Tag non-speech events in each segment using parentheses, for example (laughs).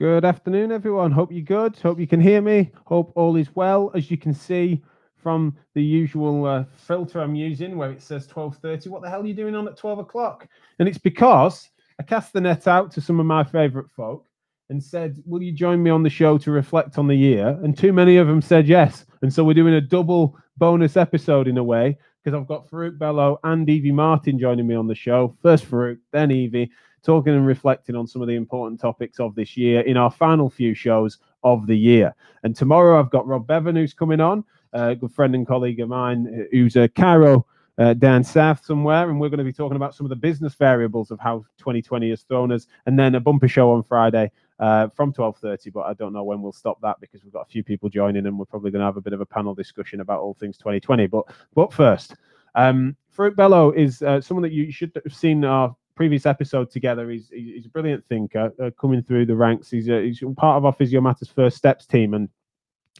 Good afternoon, everyone. Hope you're good. Hope you can hear me. Hope all is well. As you can see from the usual uh, filter I'm using, where it says 12:30. What the hell are you doing on at 12 o'clock? And it's because I cast the net out to some of my favourite folk and said, "Will you join me on the show to reflect on the year?" And too many of them said yes. And so we're doing a double bonus episode in a way because I've got Farouk Bello and Evie Martin joining me on the show. First Farouk, then Evie talking and reflecting on some of the important topics of this year in our final few shows of the year. And tomorrow I've got Rob Bevan who's coming on, a good friend and colleague of mine who's a chiro uh, down south somewhere, and we're going to be talking about some of the business variables of how 2020 has thrown us, and then a bumper show on Friday uh, from 12:30. But I don't know when we'll stop that because we've got a few people joining, and we're probably going to have a bit of a panel discussion about all things 2020. But but first, um, Farouk Bello is uh, someone that you should have seen our previous episode together. He's he's a brilliant thinker uh, coming through the ranks. He's a, he's part of our Physio Matters First Steps team, and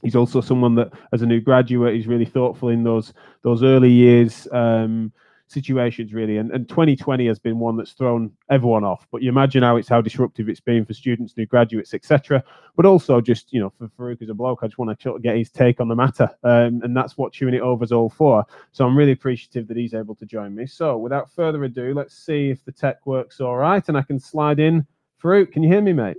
he's also someone that, as a new graduate, he's really thoughtful in those those early years. Um, situations really. And, and 2020 has been one that's thrown everyone off. But you imagine how it's how disruptive it's been for students new graduates etc but also just you know for Farouk as a bloke I just want to get his take on the matter. Um, and that's what chewing it over is all for. So I'm really appreciative that he's able to join me. So without further ado let's see if the tech works all right and I can slide in. Farouk can you hear me mate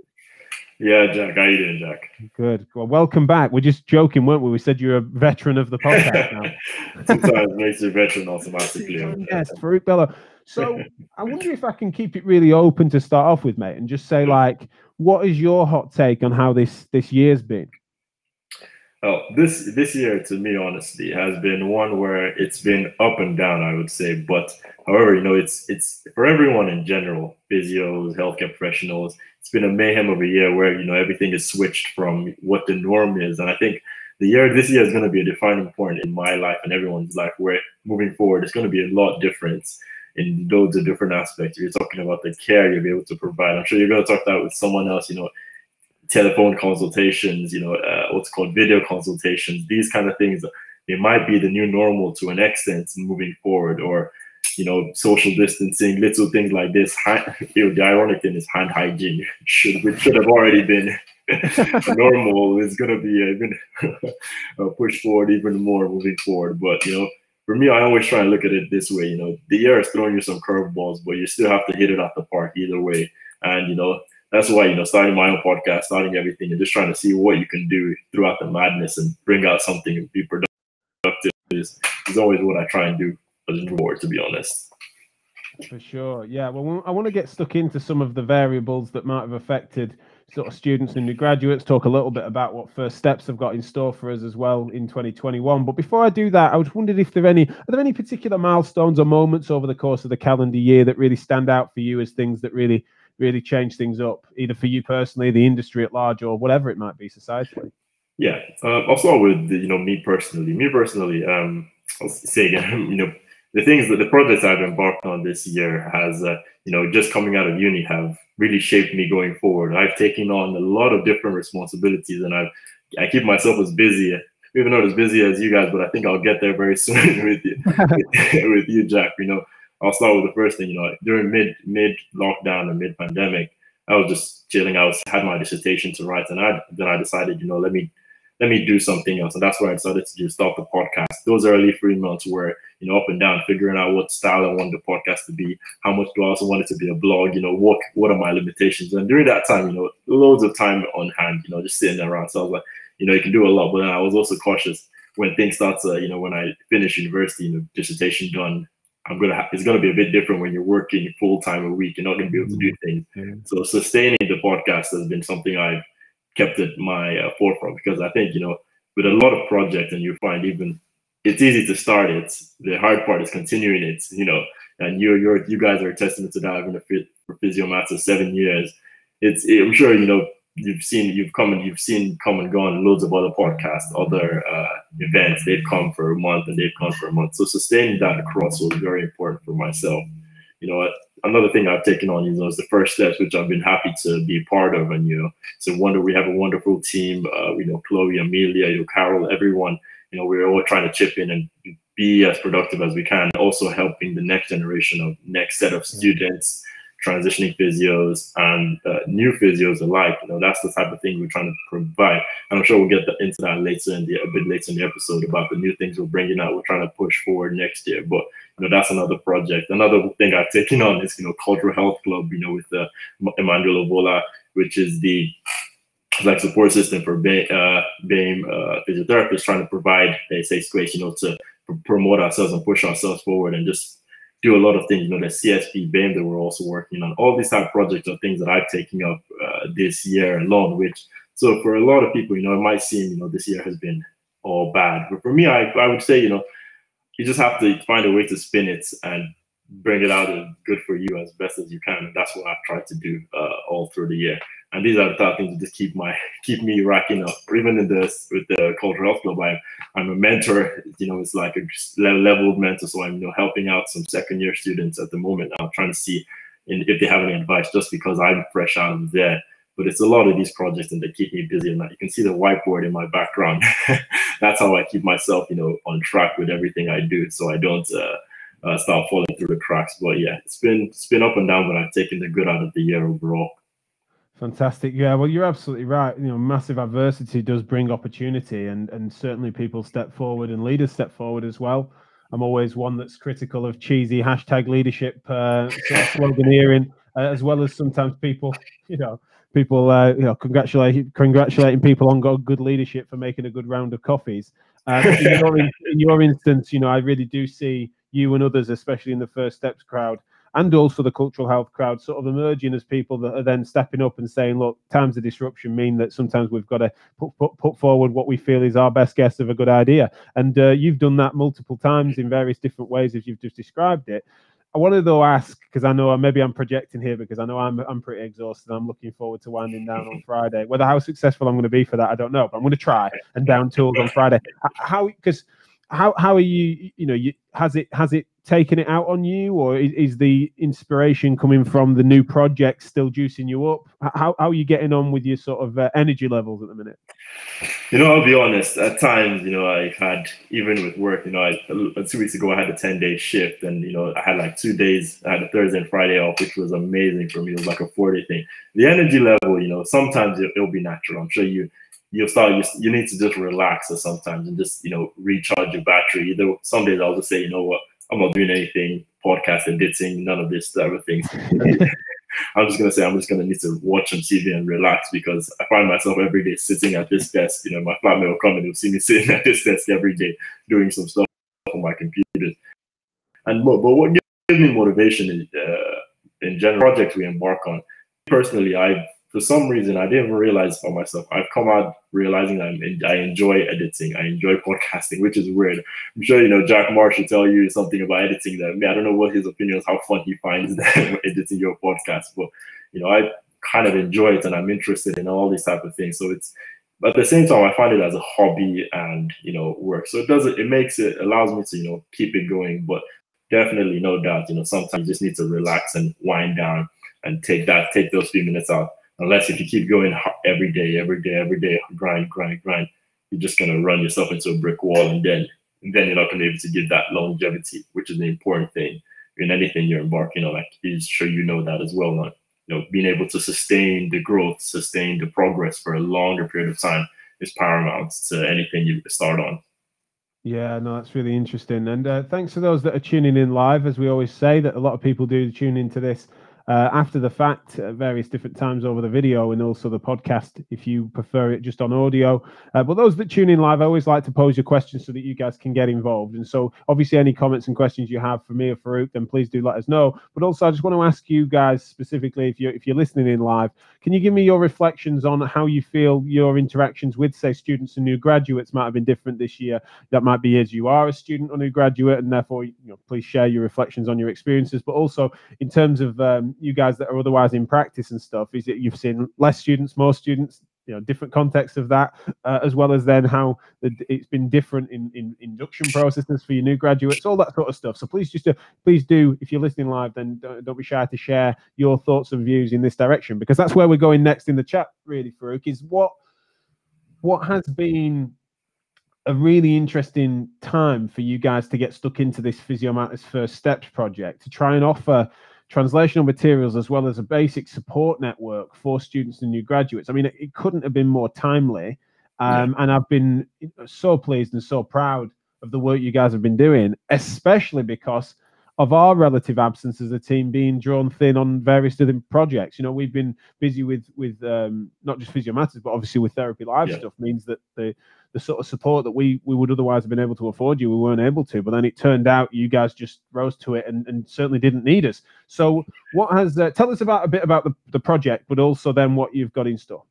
yeah, Jack. How you doing, Jack? Good. Well, welcome back. We're just joking, weren't we? We said you're a veteran of the podcast (laughs) now. Sometimes makes you a veteran automatically. yes, Farouk Bello. So (laughs) I wonder if I can keep it really open to start off with, mate, and just say like, what is your hot take on how this this year's been? Oh, this this year to me, honestly, has been one where it's been up and down. I would say, but however, you know, it's it's for everyone in general, physios, healthcare professionals it's been a mayhem of a year where you know everything is switched from what the norm is, and I think the year this year is going to be a defining point in my life and everyone's life. Where moving forward, it's going to be a lot different in loads of different aspects. You're talking about the care you'll be able to provide. I'm sure you're going to talk that with someone else. You know, telephone consultations. You know, uh, what's called video consultations. These kind of things. It might be the new normal to an extent moving forward, or you know, social distancing, little things like this. know, (laughs) the ironic thing is hand hygiene (laughs) should which should have already been (laughs) normal. It's gonna be even pushed forward even more moving forward. But you know, for me, I always try and look at it this way. You know, the year is throwing you some curveballs, but you still have to hit it at the park either way. And you know, that's why you know, starting my own podcast, starting everything, and just trying to see what you can do throughout the madness and bring out something and be productive is, is always what I try and do reward, to be honest. For sure, yeah. Well, I want to get stuck into some of the variables that might have affected sort of students and new graduates. Talk a little bit about what first steps have got in store for us as well in 2021. But before I do that, I was wondering if there are any are there any particular milestones or moments over the course of the calendar year that really stand out for you as things that really really change things up, either for you personally, the industry at large, or whatever it might be societally. Yeah, uh, I'll start with you know me personally. Me personally, um, I'll say again, (laughs) you know the things that the projects I've embarked on this year has, uh, you know, just coming out of uni have really shaped me going forward. I've taken on a lot of different responsibilities, and I've I keep myself as busy, even not as busy as you guys, but I think I'll get there very (laughs) soon with you, (laughs) with you, Jack. You know, I'll start with the first thing. You know, during mid mid lockdown and mid pandemic, I was just chilling. I was had my dissertation to write, and I then I decided, you know, let me let me do something else. And that's why I decided to do start the podcast. Those early three months were, you know, up and down, figuring out what style I want the podcast to be, how much do I also want it to be a blog, you know, what what are my limitations? And during that time, you know, loads of time on hand, you know, just sitting around. So I was like, you know, you can do a lot, but I was also cautious when things start to, you know, when I finish university, you know, dissertation done, I'm gonna ha- it's gonna be a bit different when you're working full time a week. You're not gonna be able to do things. Mm-hmm. So sustaining the podcast has been something I've kept it my uh, forefront because I think you know with a lot of projects and you find even it's easy to start it. The hard part is continuing it. You know, and you you you guys are a testament to that. I've been a fit for Physio Matters seven years. It's I'm sure you know you've seen you've come and you've seen come and gone loads of other podcasts, other uh, events. They've come for a month and they've come for a month. So sustaining that across was very important for myself. You know, another thing I've taken on, you know, is the first steps, which I've been happy to be a part of. And, you know, it's a wonder we have a wonderful team, uh, you know, Chloe, Amelia, you know, Carol, everyone, you know, we're all trying to chip in and be as productive as we can, also helping the next generation of next set of students transitioning physios and uh, new physios alike. You know, that's the type of thing we're trying to provide. And I'm sure we'll get into that later in the a bit later in the episode about the new things we're bringing out. We're trying to push forward next year, but you know that's another project. Another thing I've taken on is you know Cultural Health Club. You know, with uh, Emmanuel Ovola, which is the like support system for BAME, uh, BAME uh, physiotherapists trying to provide a safe space, you know, to promote ourselves and push ourselves forward and just do a lot of things. You know, the CSP BAME that we're also working on. All these type of projects are things that I've taken up uh, this year alone. Which so for a lot of people, you know, it might seem you know this year has been all bad, but for me, I I would say you know you just have to find a way to spin it and bring it out as good for you as best as you can. And that's what I've tried to do uh, all through the year. And these are the things that just keep my (laughs) keep me racking up. Even in this with the cultural health club, I'm I'm a mentor. You know, it's like a level mentor. So I'm you know helping out some second year students at the moment. I'm trying to see in, if they have any advice, just because I'm fresh out of there. But it's a lot of these projects and they keep me busy. And you can see the whiteboard in my background. (laughs) That's how I keep myself, you know, on track with everything I do, so I don't. Uh, uh, start falling through the cracks. But yeah, it's been it's been up and down, but I've taken the good out of the year overall. Fantastic. Yeah, well, you're absolutely right. You know, massive adversity does bring opportunity, and and certainly people step forward and leaders step forward as well. I'm always one that's critical of cheesy hashtag leadership uh, sort of sloganeering, uh, as well as sometimes people, you know, people, uh, you know, congratulating congratulating people on good leadership for making a good round of coffees. Uh, in, your, in your instance, you know, I really do see you and others, especially in the first steps crowd, and also the cultural health crowd sort of emerging as people that are then stepping up and saying, look, times of disruption mean that sometimes we've got to put, put, put forward what we feel is our best guess of a good idea. And uh, you've done that multiple times in various different ways as you've just described it. I wanted to ask because I know maybe I'm projecting here because I know I'm I'm pretty exhausted. I'm looking forward to winding down on Friday. Whether how successful I'm going to be for that, I don't know, but I'm going to try and down tools on Friday. How because how how are you? You know, you, has it has it taken it out on you, or is, is, the inspiration coming from the new project still juicing you up? How how are you getting on with your sort of uh, energy levels at the minute? You know, I'll be honest. At times, you know, I had even with work. You know, I two weeks ago I had a ten day shift, and you know, I had like two days. I had a Thursday and Friday off, which was amazing for me. It was like a four day thing. The energy level, you know, sometimes it, it'll be natural. I'm sure you you'll start you, you need to just relax or sometimes and just you know recharge your battery. Either some days i'll just say you know what i'm not doing anything podcast editing none of this type of things (laughs) i'm just gonna say i'm just gonna need to watch some tv and relax because i find myself every day sitting at this desk you know my flatmate will come and he'll see me (laughs) sitting at this desk every day doing some stuff on my computer. And but, but what gives me motivation is uh, in general projects we embark on personally i've for some reason, I didn't realize for myself. I've come out realizing I'm, I enjoy editing. I enjoy podcasting, which is weird. I'm sure you know Jack Marsh will tell you something about editing that. I don't know what his opinion is, how fun he finds (laughs) that editing your podcast, but you know, I kind of enjoy it and I'm interested in all these type of things. So it's but at the same time, I find it as a hobby and you know work. So it does it. It makes it allows me to you know keep it going. But definitely, no doubt, you know sometimes you just need to relax and wind down and take that take those few minutes out Unless if you keep going every day, every day, every day, grind, grind, grind, you're just gonna run yourself into a brick wall, and then and then you're not gonna be able to give that longevity, which is the important thing in anything you're embarking on. Like, is sure you know that as well. Not you know, being able to sustain the growth, sustain the progress for a longer period of time is paramount to anything you start on. Yeah, no, that's really interesting. And uh, thanks to those that are tuning in live. As we always say, that a lot of people do tune into this uh, after the fact at various different times over the video and also the podcast if you prefer it just on audio. Uh, but those that tune in live, I always like to pose your questions so that you guys can get involved. And so, obviously, any comments and questions you have for me or Farouk, then please do let us know. But also, I just want to ask you guys specifically if you're if you're listening in live, can you give me your reflections on how you feel your interactions with, say, students and new graduates might have been different this year? That might be as you are a student or new graduate, and therefore, you know, please share your reflections on your experiences. But also in terms of um, you guys that are otherwise in practice and stuff is that you've seen less students more students you know different contexts of that uh, as well as then how it's been different in, in induction processes for your new graduates all that sort of stuff. So please just uh, please do if you're listening live then don't, don't, be shy to share your thoughts and views in this direction because that's where we're going next in the chat really Farouk is what what has been a really interesting time for you guys to get stuck into this Physio Matters first steps project to try and offer translational materials as well as a basic support network for students and new graduates. I mean, it, it couldn't have been more timely. Um, yeah. And I've been so pleased and so proud of the work you guys have been doing, especially because of our relative absence as a team being drawn thin on various different projects. You know, we've been busy with with um, not just physio matters, but obviously with therapy live yeah. stuff means that the the sort of support that we we would otherwise have been able to afford you, we weren't able to. But then it turned out you guys just rose to it and, and certainly didn't need us. So, what has uh, tell us about a bit about the, the project, but also then what you've got in store.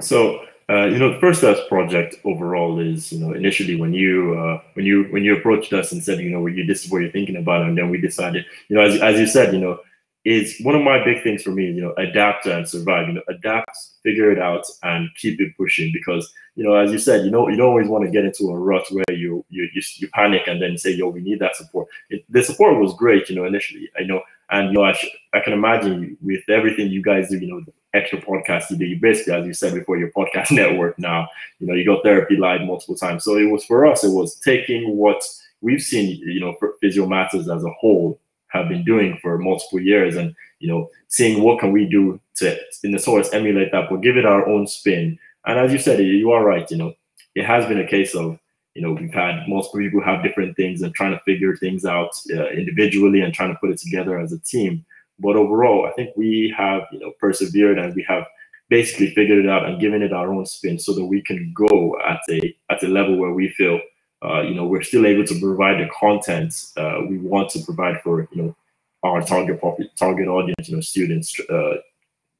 So uh, you know, the first steps project overall is, you know, initially when you uh, when you when you approached us and said, you know, what you this is what you're thinking about, and then we decided, you know, as, as you said, you know, is one of my big things for me, you know, adapt and survive. You know, adapt, figure it out, and keep it pushing. Because you know, as you said, you know, you don't always want to get into a rut where you you you, you panic and then say, yo, we need that support. It, the support was great, you know, initially. I know, and you know, I, I can imagine with everything you guys do, you know, extra podcasts you do. You basically, as you said before, your podcast (laughs) network now. You know, you got therapy live multiple times. So it was for us, it was taking what we've seen, you know, Physio Matters as a whole have been doing for multiple years. And you know seeing what can we do to in the source emulate that but give it our own spin. And as you said you are right you know it has been a case of you know we've had multiple people have different things and trying to figure things out uh, individually and trying to put it together as a team. But overall, I think we have you know persevered and we have basically figured it out and given it our own spin so that we can go at a at a level where we feel uh, you know we're still able to provide the content uh, we want to provide for you know our target target audience, you know students, uh,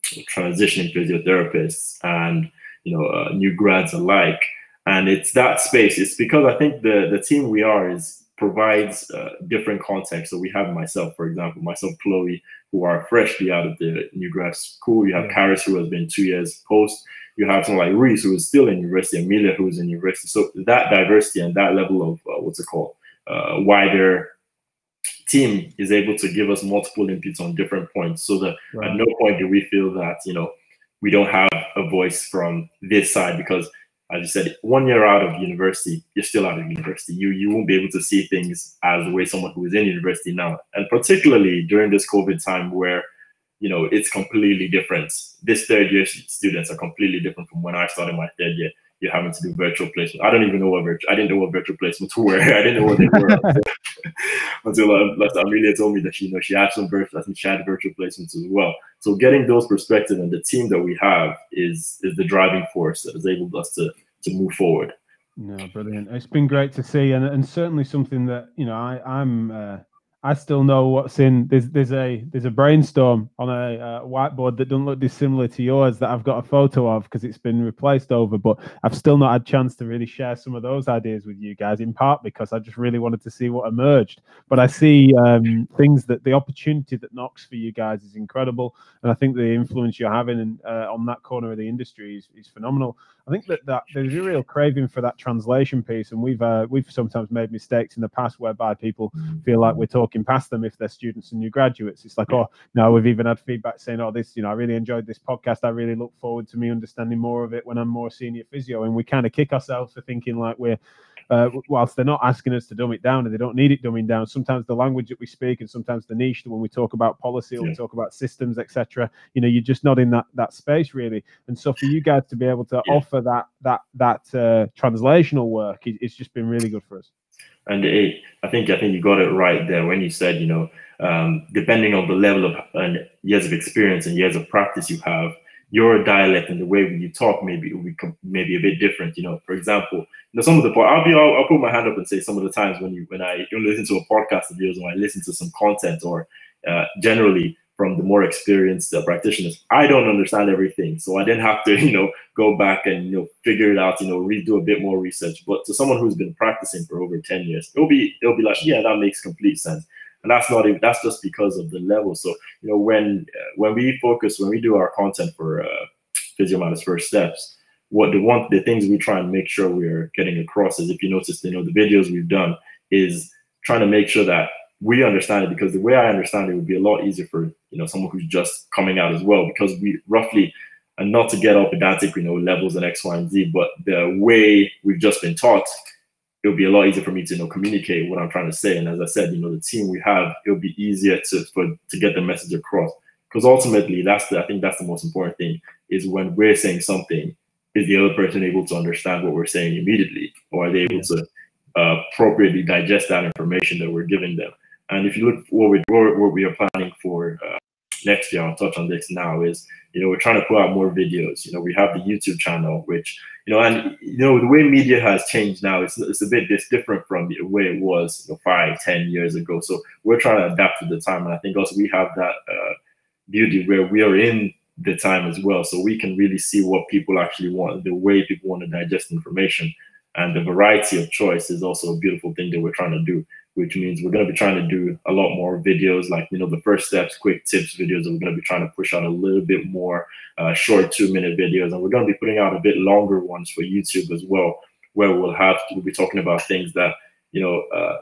transitioning physiotherapists, and you know uh, new grads alike. And it's that space. It's because I think the the team we are is provides uh, different context. So we have myself, for example, myself, Chloe, who are freshly out of the new grad school. You have. Karis, who has been two years post. You have someone like Reese, who is still in university, Amelia, who is in university. So that diversity and that level of uh, what's it called, uh, wider team is able to give us multiple inputs on different points. So that right. at no point do we feel that you know we don't have a voice from this side because as you said, one year out of university, you're still out of university. You you won't be able to see things as the way someone who is in university now, and particularly during this COVID time where you know it's completely different. This third year students are completely different from when I started my third year you're having to do virtual placement. I don't even know what virtual. I didn't know what virtual placements were. (laughs) I didn't know what they were until, (laughs) until uh, Amelia told me that she you know she had some virtual. I think she had virtual placements as well. So getting those perspectives and the team that we have is is the driving force that has enabled us to to move forward. No, brilliant. It's been great to see, and and certainly something that you know I I'm. Uh, I still know what's in. There's there's a there's a brainstorm on a uh, whiteboard that doesn't look dissimilar to yours that I've got a photo of because it's been replaced over. But I've still not had chance to really share some of those ideas with you guys. In part because I just really wanted to see what emerged. But I see um, things that the opportunity that knocks for you guys is incredible, and I think the influence you're having uh, on that corner of the industry is, is phenomenal. I think that, that there's a real craving for that translation piece, and we've uh, we've sometimes made mistakes in the past whereby people feel like we're talking past them if they're students and new graduates. It's like, oh, no, we've even had feedback saying, oh, this, you know, I really enjoyed this podcast. I really look forward to me understanding more of it when I'm more senior physio, and we kind of kick ourselves for thinking like we're uh, whilst they're not asking us to dumb it down and they don't need it dumbing down, sometimes the language that we speak and sometimes the niche when we talk about policy or yeah. we talk about systems, etc. You know, you're just not in that that space really. And so for you guys to be able to yeah. offer that that that uh, translational work, it, it's just been really good for us. And it, I think I think you got it right there when you said, you know, um, depending on the level of and years of experience and years of practice you have, your dialect and the way you talk maybe will be maybe a bit different. You know, for example, you know, some of the I'll be I'll, I'll, put my hand up and say some of the times when you when I listen to a podcast of yours or I listen to some content or uh, generally from the more experienced uh, practitioners, I don't understand everything, so I didn't have to (laughs) you know go back and you know figure it out, you know, redo a bit more research. But to someone who's been practicing for over ten years, it'll be it'll be like yeah, that makes complete sense and that's not even that's just because of the level. So you know when uh, when we focus when we do our content for uh, physio matters first steps what the one the things we try and make sure we're getting across is if you notice you know the videos we've done is trying to make sure that we understand it because the way i understand it would be a lot easier for you know someone who's just coming out as well because we roughly and not to get all pedantic you know levels and x y and z but the way we've just been taught it'll be a lot easier for me to you know communicate what I'm trying to say. And as I said, you know, the team we have, it'll be easier to for to get the message across. Because ultimately, that's the I think that's the most important thing is when we're saying something, is the other person able to understand what we're saying immediately, or are they able to uh, appropriately digest that information that we're giving them? And if you look what we what we are planning for uh, next year, I'll touch on this now is you know we're trying to put out more videos. You know we have the YouTube channel, which you know, and you know the way media has changed now. It's it's a bit it's different from the way it was you know, five, ten years ago. So we're trying to adapt to the time, and I think also we have that uh, beauty where we are in the time as well, so we can really see what people actually want, the way people want to digest information, and the variety of choice is also a beautiful thing that we're trying to do which means we're going to be trying to do a lot more videos like you know the first steps quick tips videos we're going to be trying to push out a little bit more uh, short two minute videos and we're going to be putting out a bit longer ones for youtube as well where we'll have we'll be talking about things that you know uh,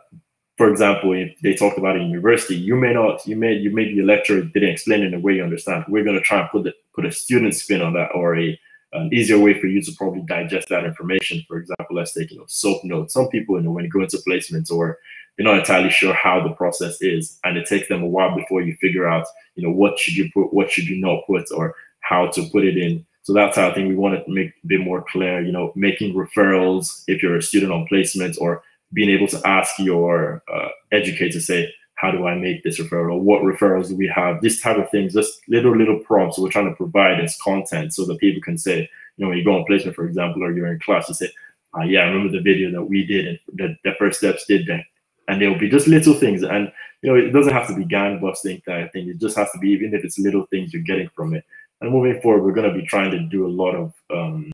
for example if they talked about in university you may not you may you maybe a lecturer didn't explain in a way you understand we're going to try and put the put a student spin on that or a an easier way for you to probably digest that information. For example, let's take you know SOAP notes. Some people, you know, when you go into placements or you're not entirely sure how the process is and it takes them a while before you figure out you know what should you put what should you not put or how to put it in. So that's how i think we want to make a bit more clear you know making referrals if you're a student on placement or being able to ask your uh, educator say how do i make this referral? Or what referrals do we have? This type of things just little little prompts we're trying to provide as content so that people can say you know when you go on placement for example or you're in class you say uh, yeah i remember the video that we did and the, the first steps did that and there'll be just little things. And you know it doesn't have to be gang busting kind of thing. It just has to be even if it's little things you're getting from it. And moving forward we're going to be trying to do a lot of um,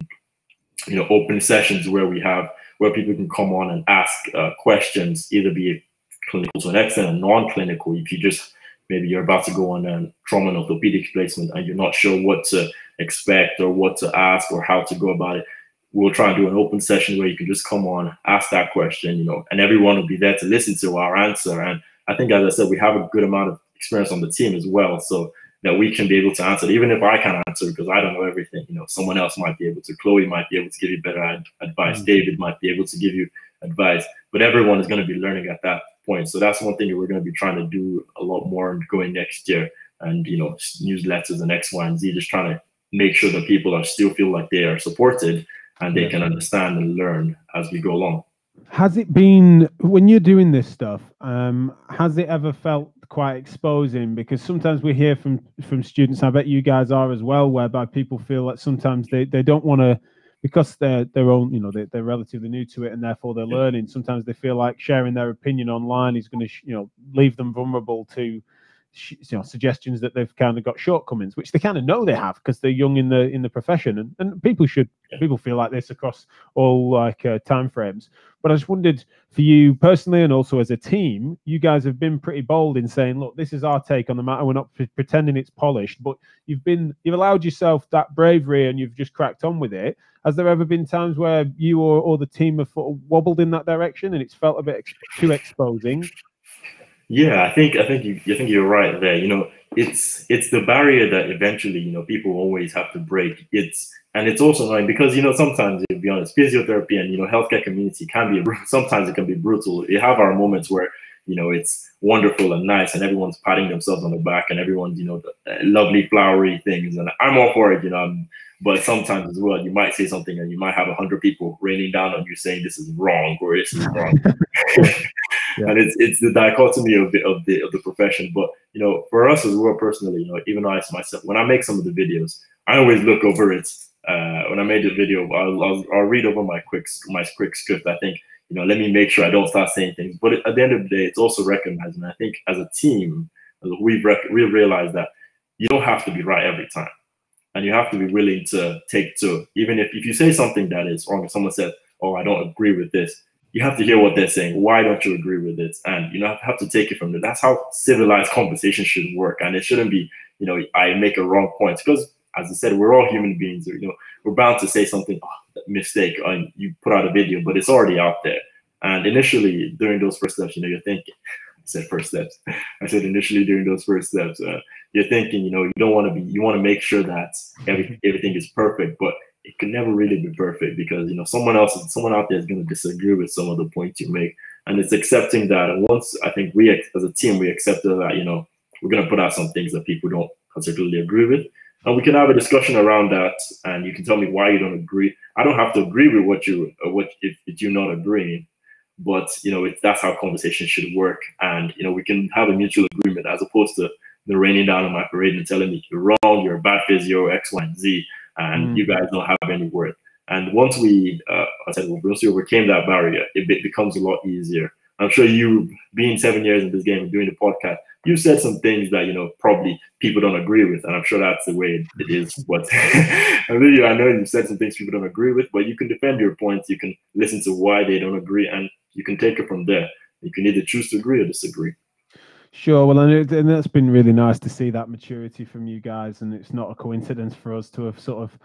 you know open sessions where we have where people can come on and ask uh, questions either be clinical to an extent and non-clinical. If you just maybe you're about to go on a trauma and orthopedic placement and you're not sure what to expect or what to ask or how to go about it we'll try and do an open session where you can just come on, ask that question, you know, and everyone will be there to listen to our answer. And I think, as I said, we have a good amount of experience on the team as well, so that we can be able to answer. Even if I can't answer because I don't know everything, you know, someone else might be able to. Chloe might be able to give you better ad- advice. Mm-hmm. David might be able to give you advice, but everyone is going to be learning at that point. So that's one thing that we're going to be trying to do a lot more going next year. And you know, newsletters and X, Y, and Z, just trying to make sure that people are still feel like they are supported and they can understand and learn as we go along. Has it been when you're doing this stuff? Um, has it ever felt quite exposing? Because sometimes we hear from from students. I bet you guys are as well, whereby people feel that sometimes they, they don't want to because they're their own, you know, they're, they're relatively new to it and therefore they're learning. Sometimes they feel like sharing their opinion online is going to, you know, leave them vulnerable to you know suggestions that they've kind of got shortcomings which they kind of know they have because they're young in the in the profession and, and people should yeah. people feel like this across all like uh, time frames but i just wondered for you personally and also as a team you guys have been pretty bold in saying look this is our take on the matter. We're not p- pretending it's polished but you've been you've allowed yourself that bravery and you've just cracked on with it. Has there ever been times where you or, or the team have wobbled in that direction and it's felt a bit ex- too exposing yeah, I think I think you I think you're right there. You know, it's it's the barrier that eventually you know people always have to break. It's and it's also annoying because you know sometimes to be honest, physiotherapy and you know healthcare community can be sometimes it can be brutal. We have our moments where you know it's wonderful and nice and everyone's patting themselves on the back and everyone's you know uh, lovely flowery things and I'm all for it. You know, I'm, but sometimes as well you might say something and you might have a hundred people raining down on you saying this is wrong or this is wrong. (laughs) yeah. and it's it's the dichotomy of the of the of the profession. But you know, for us as well personally, you know, even I myself, when I make some of the videos, I always look over it. Uh, when I made the video, I'll, I'll, I'll read over my quick my quick script. I think you know, let me make sure I don't start saying things. But at the end of the day, it's also recognizing. I think as a team, we've rec- we realized that you don't have to be right every time, and you have to be willing to take to even if if you say something that is wrong. If someone says, "Oh, I don't agree with this," you have to hear what they're saying. Why don't you agree with it? And you know, have to take it from there. That's how civilized conversation should work. And it shouldn't be, you know, I make a wrong point because, as I said, we're all human beings. You know, we're bound to say something oh, mistake, and you put out a video, but it's already out there. And initially, during those first steps, you know, you're thinking. I said first steps. I said initially during those first steps, uh, you're thinking, you know, you don't want to be, you want to make sure that every, everything is perfect. But it could never really be perfect because you know someone else, someone out there is going to disagree with some of the points you make, and it's accepting that. And once I think we as a team we accepted that, you know, we're going to put out some things that people don't particularly agree with, and we can have a discussion around that. And you can tell me why you don't agree. I don't have to agree with what you what if, if you're not agreeing, but you know it, that's how conversation should work. And you know we can have a mutual agreement as opposed to the raining down on my parade and telling me you're wrong, you're a bad physio, X, Y, and Z, and mm. you guys don't have any worth. And once we, uh, I said, once we overcame that barrier, it becomes a lot easier. I'm sure you, being seven years in this game and doing the podcast, you said some things that you know probably people don't agree with, and I'm sure that's the way it is. But (laughs) I I know you said some things people don't agree with, but you can defend your points. You can listen to why they don't agree, and you can take it from there. You can either choose to agree or disagree. Sure. Well, and, and that's been really nice to see that maturity from you guys, and it's not a coincidence for us to have sort of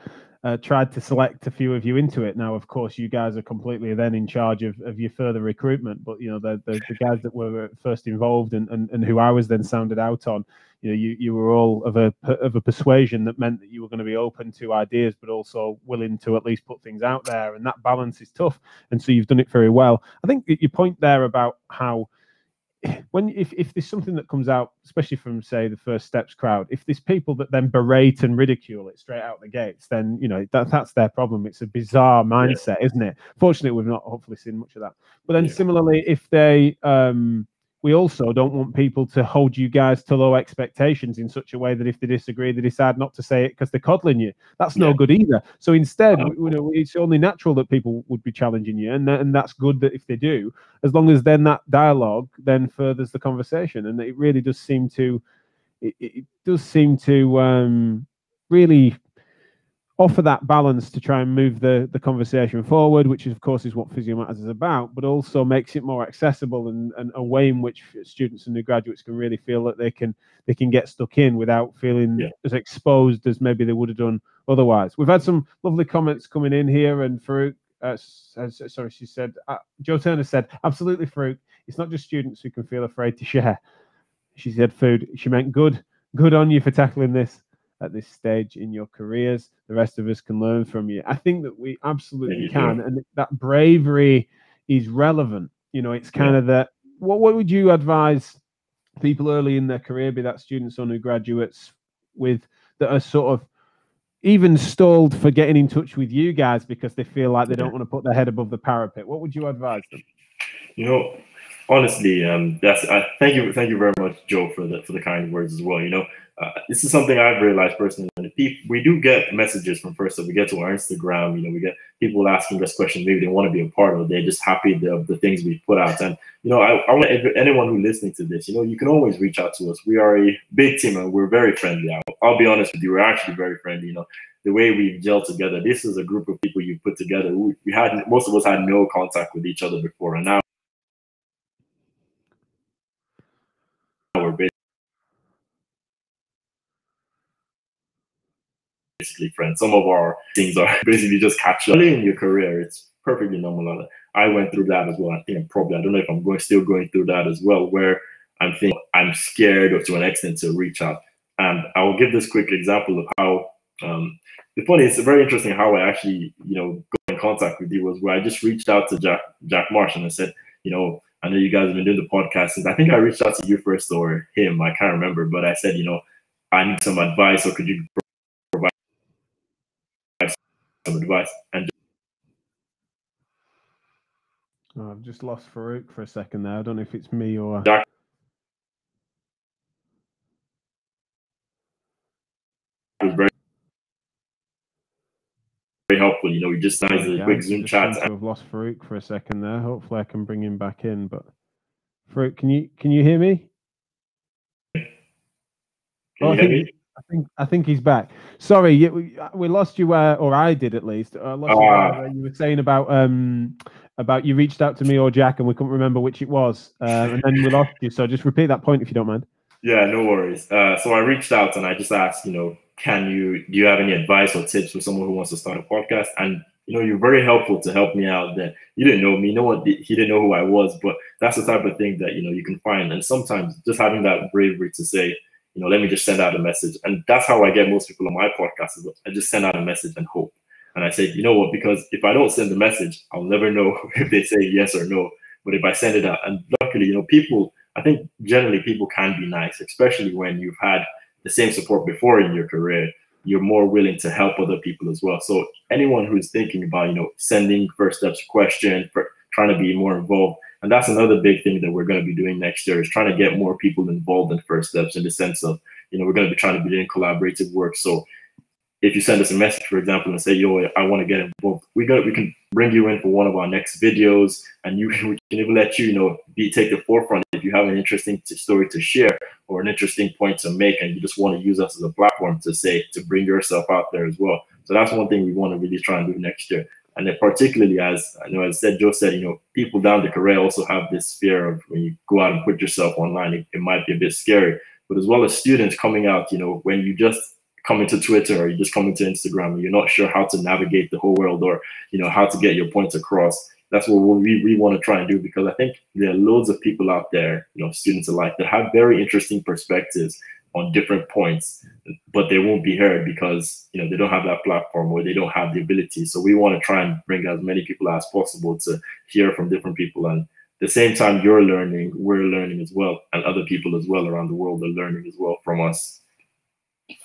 uh, tried to select a few of you into it. Now, of course, you guys are completely then in charge of, of your further recruitment, but you know the, the, the guys that were first involved and, and and who I was then sounded out on, you know, you you were all of a of a persuasion that meant that you were going to be open to ideas, but also willing to at least put things out there, and that balance is tough. And so you've done it very well. I think your point there about how when if, if there's something that comes out, especially from say the first steps crowd, if there's people that then berate and ridicule it straight out the gates, then you know that that's their problem. It's a bizarre mindset, yeah. isn't it? Fortunately, we've not hopefully seen much of that. But then yeah. similarly, if they um we also don't want people to hold you guys to low expectations in such a way that if they disagree, they decide not to say it because they're coddling you. That's yeah. no good either. So instead, you know, it's only natural that people would be challenging you, and and that's good that if they do, as long as then that dialogue then furthers the conversation, and it really does seem to, it, it does seem to um, really offer that balance to try and move the, the conversation forward, which of course is what Physio Matters is about, but also makes it more accessible and, and a way in which students and new graduates can really feel that they can they can get stuck in without feeling yeah. as exposed as maybe they would have done otherwise. We've had some lovely comments coming in here, and Farouk, uh, sorry, she said, uh, Joe Turner said, absolutely, Farouk. It's not just students who can feel afraid to share. She said, food. She meant good. Good on you for tackling this at this stage in your careers. The rest of us can learn from you. I think that we absolutely can, and that bravery is relevant. You know, it's kind yeah. of that. What what would you advise people early in their career, be that students or new graduates, with that are sort of even stalled for getting in touch with you guys because they feel like they don't want to put their head above the parapet? What would you advise them? You know, honestly, um, that's I thank you, thank you very much, Joe, for the for the kind words as well. You know, uh, this is something I've realized personally. We do get messages from first, so we get to our Instagram. You know, we get people asking us questions. Maybe they want to be a part of. They're just happy of the things we put out. And you know, I, I want anyone who's listening to this. You know, you can always reach out to us. We are a big team, and we're very friendly. I'll, I'll be honest with you. We're actually very friendly. You know, the way we've together. This is a group of people you put together. We, we had most of us had no contact with each other before, and now we're basically friends. Some of our things are (laughs) basically just catch up in your career. It's perfectly normal. I went through that as well. I think I'm probably I don't know if I'm going still going through that as well, where I'm thinking I'm scared or to an extent to reach out. And I will give this quick example of how um, the funny it's very interesting how I actually, you know, got in contact with you was where I just reached out to Jack Jack Marsh and I said, you know, I know you guys have been doing the podcast since I think I reached out to you first or him, I can't remember, but I said, you know, I need some advice or could you some advice and oh, I've just lost Farouk for a second there. I don't know if it's me or Jack. was very very helpful. You know, we just nice a quick Zoom chat. I've lost Farouk for a second there. Hopefully, I can bring him back in. But Farouk, can you can you hear me? Can oh, you hear oh, me? I think I think he's back. Sorry, we lost you, uh, or I did at least. I lost uh, you, ah. you were saying about um about you reached out to me or Jack, and we couldn't remember which it was, uh, and then we lost you. So just repeat that point if you don't mind. Yeah, no worries. Uh, so I reached out and I just asked, you know, can you do you have any advice or tips for someone who wants to start a podcast? And you know, you're very helpful to help me out. That you didn't know me, no one he didn't know who I was, but that's the type of thing that you know you can find. And sometimes just having that bravery to say, you know, let me just send out a message. And that's how I get most people on my podcast. Is I just send out a message and hope. And I said, you know what? Because if I don't send the message, I'll never know (laughs) if they say yes or no. But if I send it out, and luckily, you know, people, I think generally people can be nice, especially when you've had the same support before in your career. You're more willing to help other people as well. So anyone who's thinking about, you know, sending first steps question, trying to be more involved, and that's another big thing that we're going to be doing next year is trying to get more people involved in first steps in the sense of, you know, we're going to be trying to be doing collaborative work. So if you send us a message, for example, and say, "Yo, I want to get involved," we got we can bring you in for one of our next videos, and you (laughs) we can even let you, you know, be take the forefront if you have an interesting story to share or an interesting point to make, and you just want to use us as a platform to say to bring yourself out there as well. So that's one thing we want to really try and do next year. And then particularly as I know, as said, Joe said, you know, people down the career also have this fear of when you go out and put yourself online, it, it might be a bit scary. But as well as students coming out, you know, when you just coming to Twitter or you just coming to Instagram you're not sure how to navigate the whole world or you know how to get your points across. That's what we, we want to try and do because I think there are loads of people out there, you know, students alike, that have very interesting perspectives on different points, but they won't be heard because you know they don't have that platform or they don't have the ability. So we want to try and bring as many people as possible to hear from different people and the same time you're learning, we're learning as well, and other people as well around the world are learning as well from us.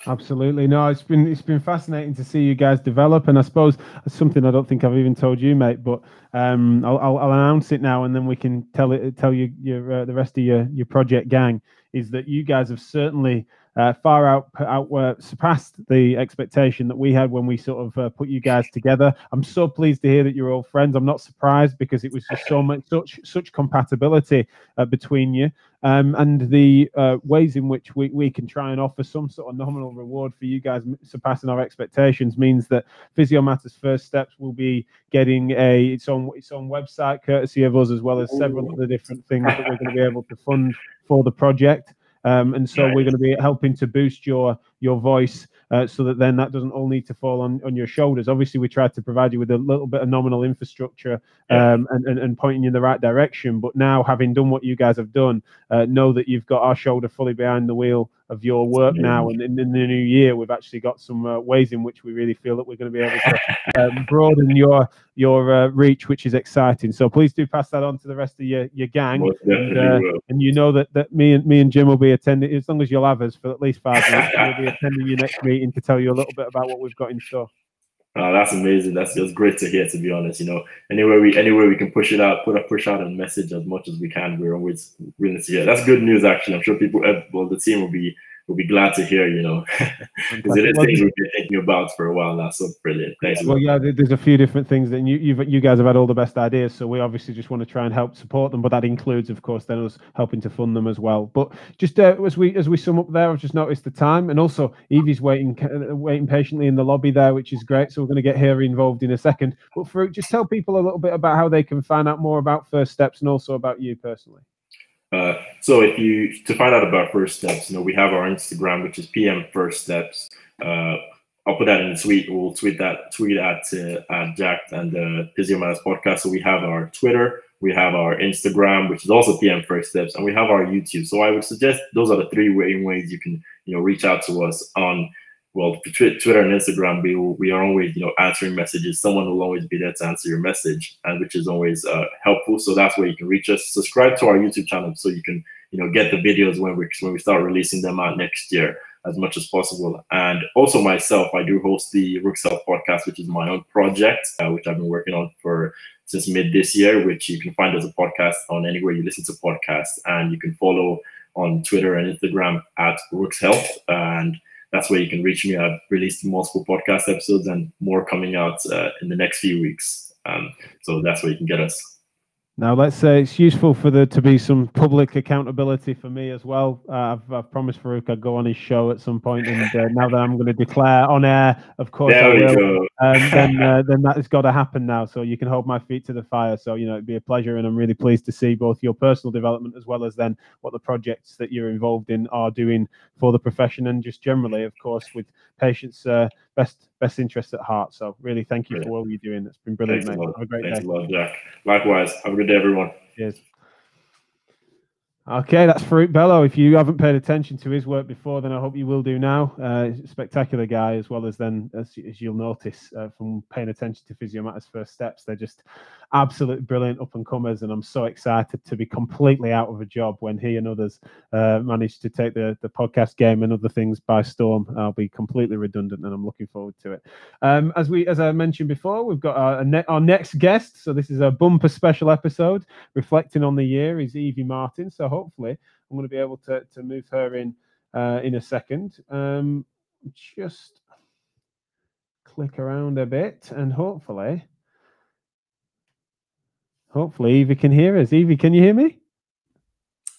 Absolutely. No, it's been it's been fascinating to see you guys develop, and I suppose something I don't think I've even told you, mate. But um, I'll, I'll, I'll announce it now, and then we can tell it tell you your uh, the rest of your your project gang is that you guys have certainly uh, far out, out uh, surpassed the expectation that we had when we sort of uh, put you guys together. I'm so pleased to hear that you're all friends. I'm not surprised because it was just so much such such compatibility uh, between you. Um, and the uh, ways in which we, we can try and offer some sort of nominal reward for you guys surpassing our expectations means that Physio Matters First Steps will be getting a its own its own website courtesy of us as well as several other different things that we're going to be able to fund for the project. Um, and so we're going to be helping to boost your your voice uh, so that then that doesn't all need to fall on, on your shoulders. Obviously, we tried to provide you with a little bit of nominal infrastructure um, and, and, and, pointing you in the right direction. But now, having done what you guys have done, uh, know that you've got our shoulder fully behind the wheel of your work now. And in, in, the new year, we've actually got some uh, ways in which we really feel that we're going to be able to (laughs) um, broaden your your uh, reach, which is exciting. So please do pass that on to the rest of your, your gang. And, uh, and, you know that, that me and me and Jim will be attending as long as you'll have us for at least five minutes. we'll be (laughs) attending your next meeting to tell you a little bit about what we've got in store. Oh, that's amazing. That's just great to hear. To be honest, you know, anywhere we anywhere we can push it out, put a push out a message as much as we can. We're always willing to hear. That's good news. Actually, I'm sure people, eh, well, the team will be we'll be glad to hear, you know, (laughs) because it is things we've been thinking about for a while now. So brilliant. Thanks. Well, yeah, there's a few different things that you you've, you guys have had all the best ideas. So we obviously just want to try and help support them, but that includes, of course, then us helping to fund them as well. But just uh, as we as we sum up there, I've just noticed the time, and also Evie's waiting waiting patiently in the lobby there, which is great. So we're going to get her involved in a second. But for just tell people a little bit about how they can find out more about First Steps and also about you personally. Uh, so if you to find out about first steps, you know we have our Instagram, which is PM First Steps. Uh, I'll put that in the tweet. We'll tweet that tweet at uh, at Jack and the Physio Matters podcast. So we have our Twitter, we have our Instagram, which is also PM First Steps, and we have our YouTube. So I would suggest those are the three main ways you can you know reach out to us on well, Twitter and Instagram, we we are always you know answering messages. Someone will always be there to answer your message, and which is always uh, helpful. So that's where you can reach us. Subscribe to our YouTube channel so you can you know get the videos when we when we start releasing them out next year as much as possible. And also myself, I do host the Rook Self podcast, which is my own project, uh, which I've been working on for since mid this year, which you can find as a podcast on anywhere you listen to podcasts, and you can follow on Twitter and Instagram at Rooks Health and that's where you can reach me. I've released multiple podcast episodes and more coming out uh, in the next few weeks. Um, so that's where you can get us. Now, let's say it's useful for there to be some public accountability for me as well. Uh, I've, I've, promised Farouk I'd go on his show at some point, and uh, now that I'm going to declare on air, of course, there I will. Um, then (laughs) uh, then that has got to happen now. So you can hold my feet to the fire. So you know it'd be a pleasure, and I'm really pleased to see both your personal development as well as then what the projects that you're involved in are doing for the profession and just generally, of course, with patients' uh, best best interests at heart. So really, thank you for all you're doing. It's been brilliant, Thanks mate. Have a great Thanks day. A lot, Jack. Likewise. Have a good day, everyone. Cheers. Okay, that's Farouk Bello. If you haven't paid attention to his work before, then I hope you will do now. Uh, spectacular guy, as well as then, as, as you'll notice uh, from paying attention to Physio Matters First Steps, they're just absolutely brilliant up and comers. And I'm so excited to be completely out of a job when he and others uh, manage to take the, the podcast game and other things by storm. I'll be completely redundant, and I'm looking forward to it. Um, as we, as I mentioned before, we've got our, our next guest. So this is a bumper special episode reflecting on the year. Is Evie Martin. So hopefully I'm going to be able to, to move her in uh, in a second. Um, just click around a bit and hopefully, hopefully Evie can hear us. Evie, can you hear me?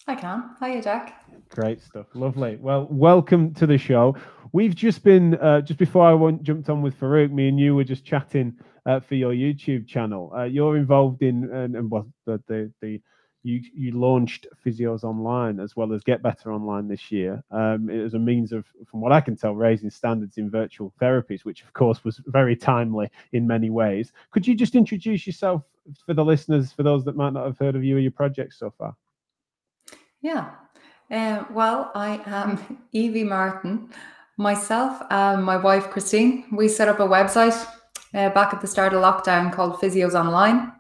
I can. Hiya, Jack. Great stuff. Lovely. Well, welcome to the show. We've just been, uh, just before I went, jumped on with Farouk, me and you were just chatting uh, for your YouTube channel. Uh, you're involved in, and, and well, the, the, the you you launched Physios Online as well as Get Better Online this year um, a means of, from what I can tell, raising standards in virtual therapies, which of course was very timely in many ways. Could you just introduce yourself for the listeners, for those that might not have heard of you or your project so far? Yeah, uh, well, I am (laughs) Evie Martin. Myself and my wife Christine, we set up a website uh, back at the start of lockdown called Physios Online.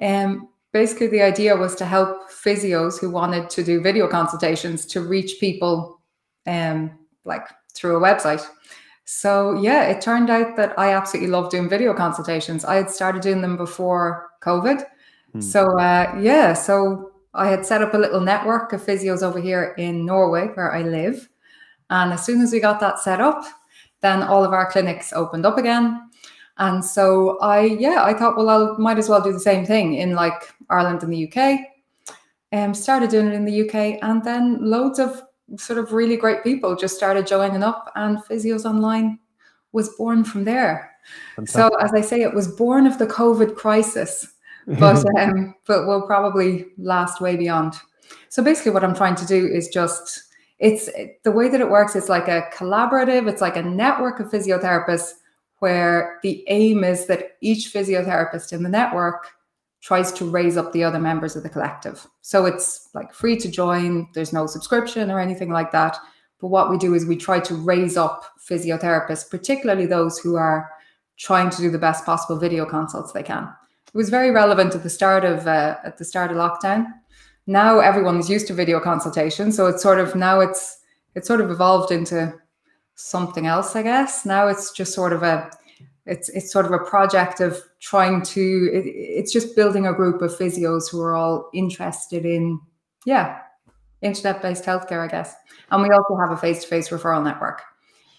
Um, basically the idea was to help physios who wanted to do video consultations to reach people um like through a website. So yeah it turned out that i absolutely love doing video consultations. I had started doing them before covid. Hmm. so uh, yeah so i had set up a little network of physios over here in norway where i live. And as soon as we got that set up then all of our clinics opened up again and so I, yeah, I thought, well, I might as well do the same thing in like Ireland and the UK. Um, started doing it in the UK, and then loads of sort of really great people just started joining up, and Physios Online was born from there. Fantastic. So, as I say, it was born of the COVID crisis, but (laughs) um, but will probably last way beyond. So, basically, what I'm trying to do is just it's the way that it works. It's like a collaborative. It's like a network of physiotherapists where the aim is that each physiotherapist in the network tries to raise up the other members of the collective. So it's like free to join, there's no subscription or anything like that. But what we do is we try to raise up physiotherapists, particularly those who are trying to do the best possible video consults they can. It was very relevant at the start of uh, at the start of lockdown. Now everyone's used to video consultation, so it's sort of now it's it's sort of evolved into something else, I guess. Now it's just sort of a it's it's sort of a project of trying to it, it's just building a group of physios who are all interested in yeah internet based healthcare i guess. And we also have a face-to-face referral network.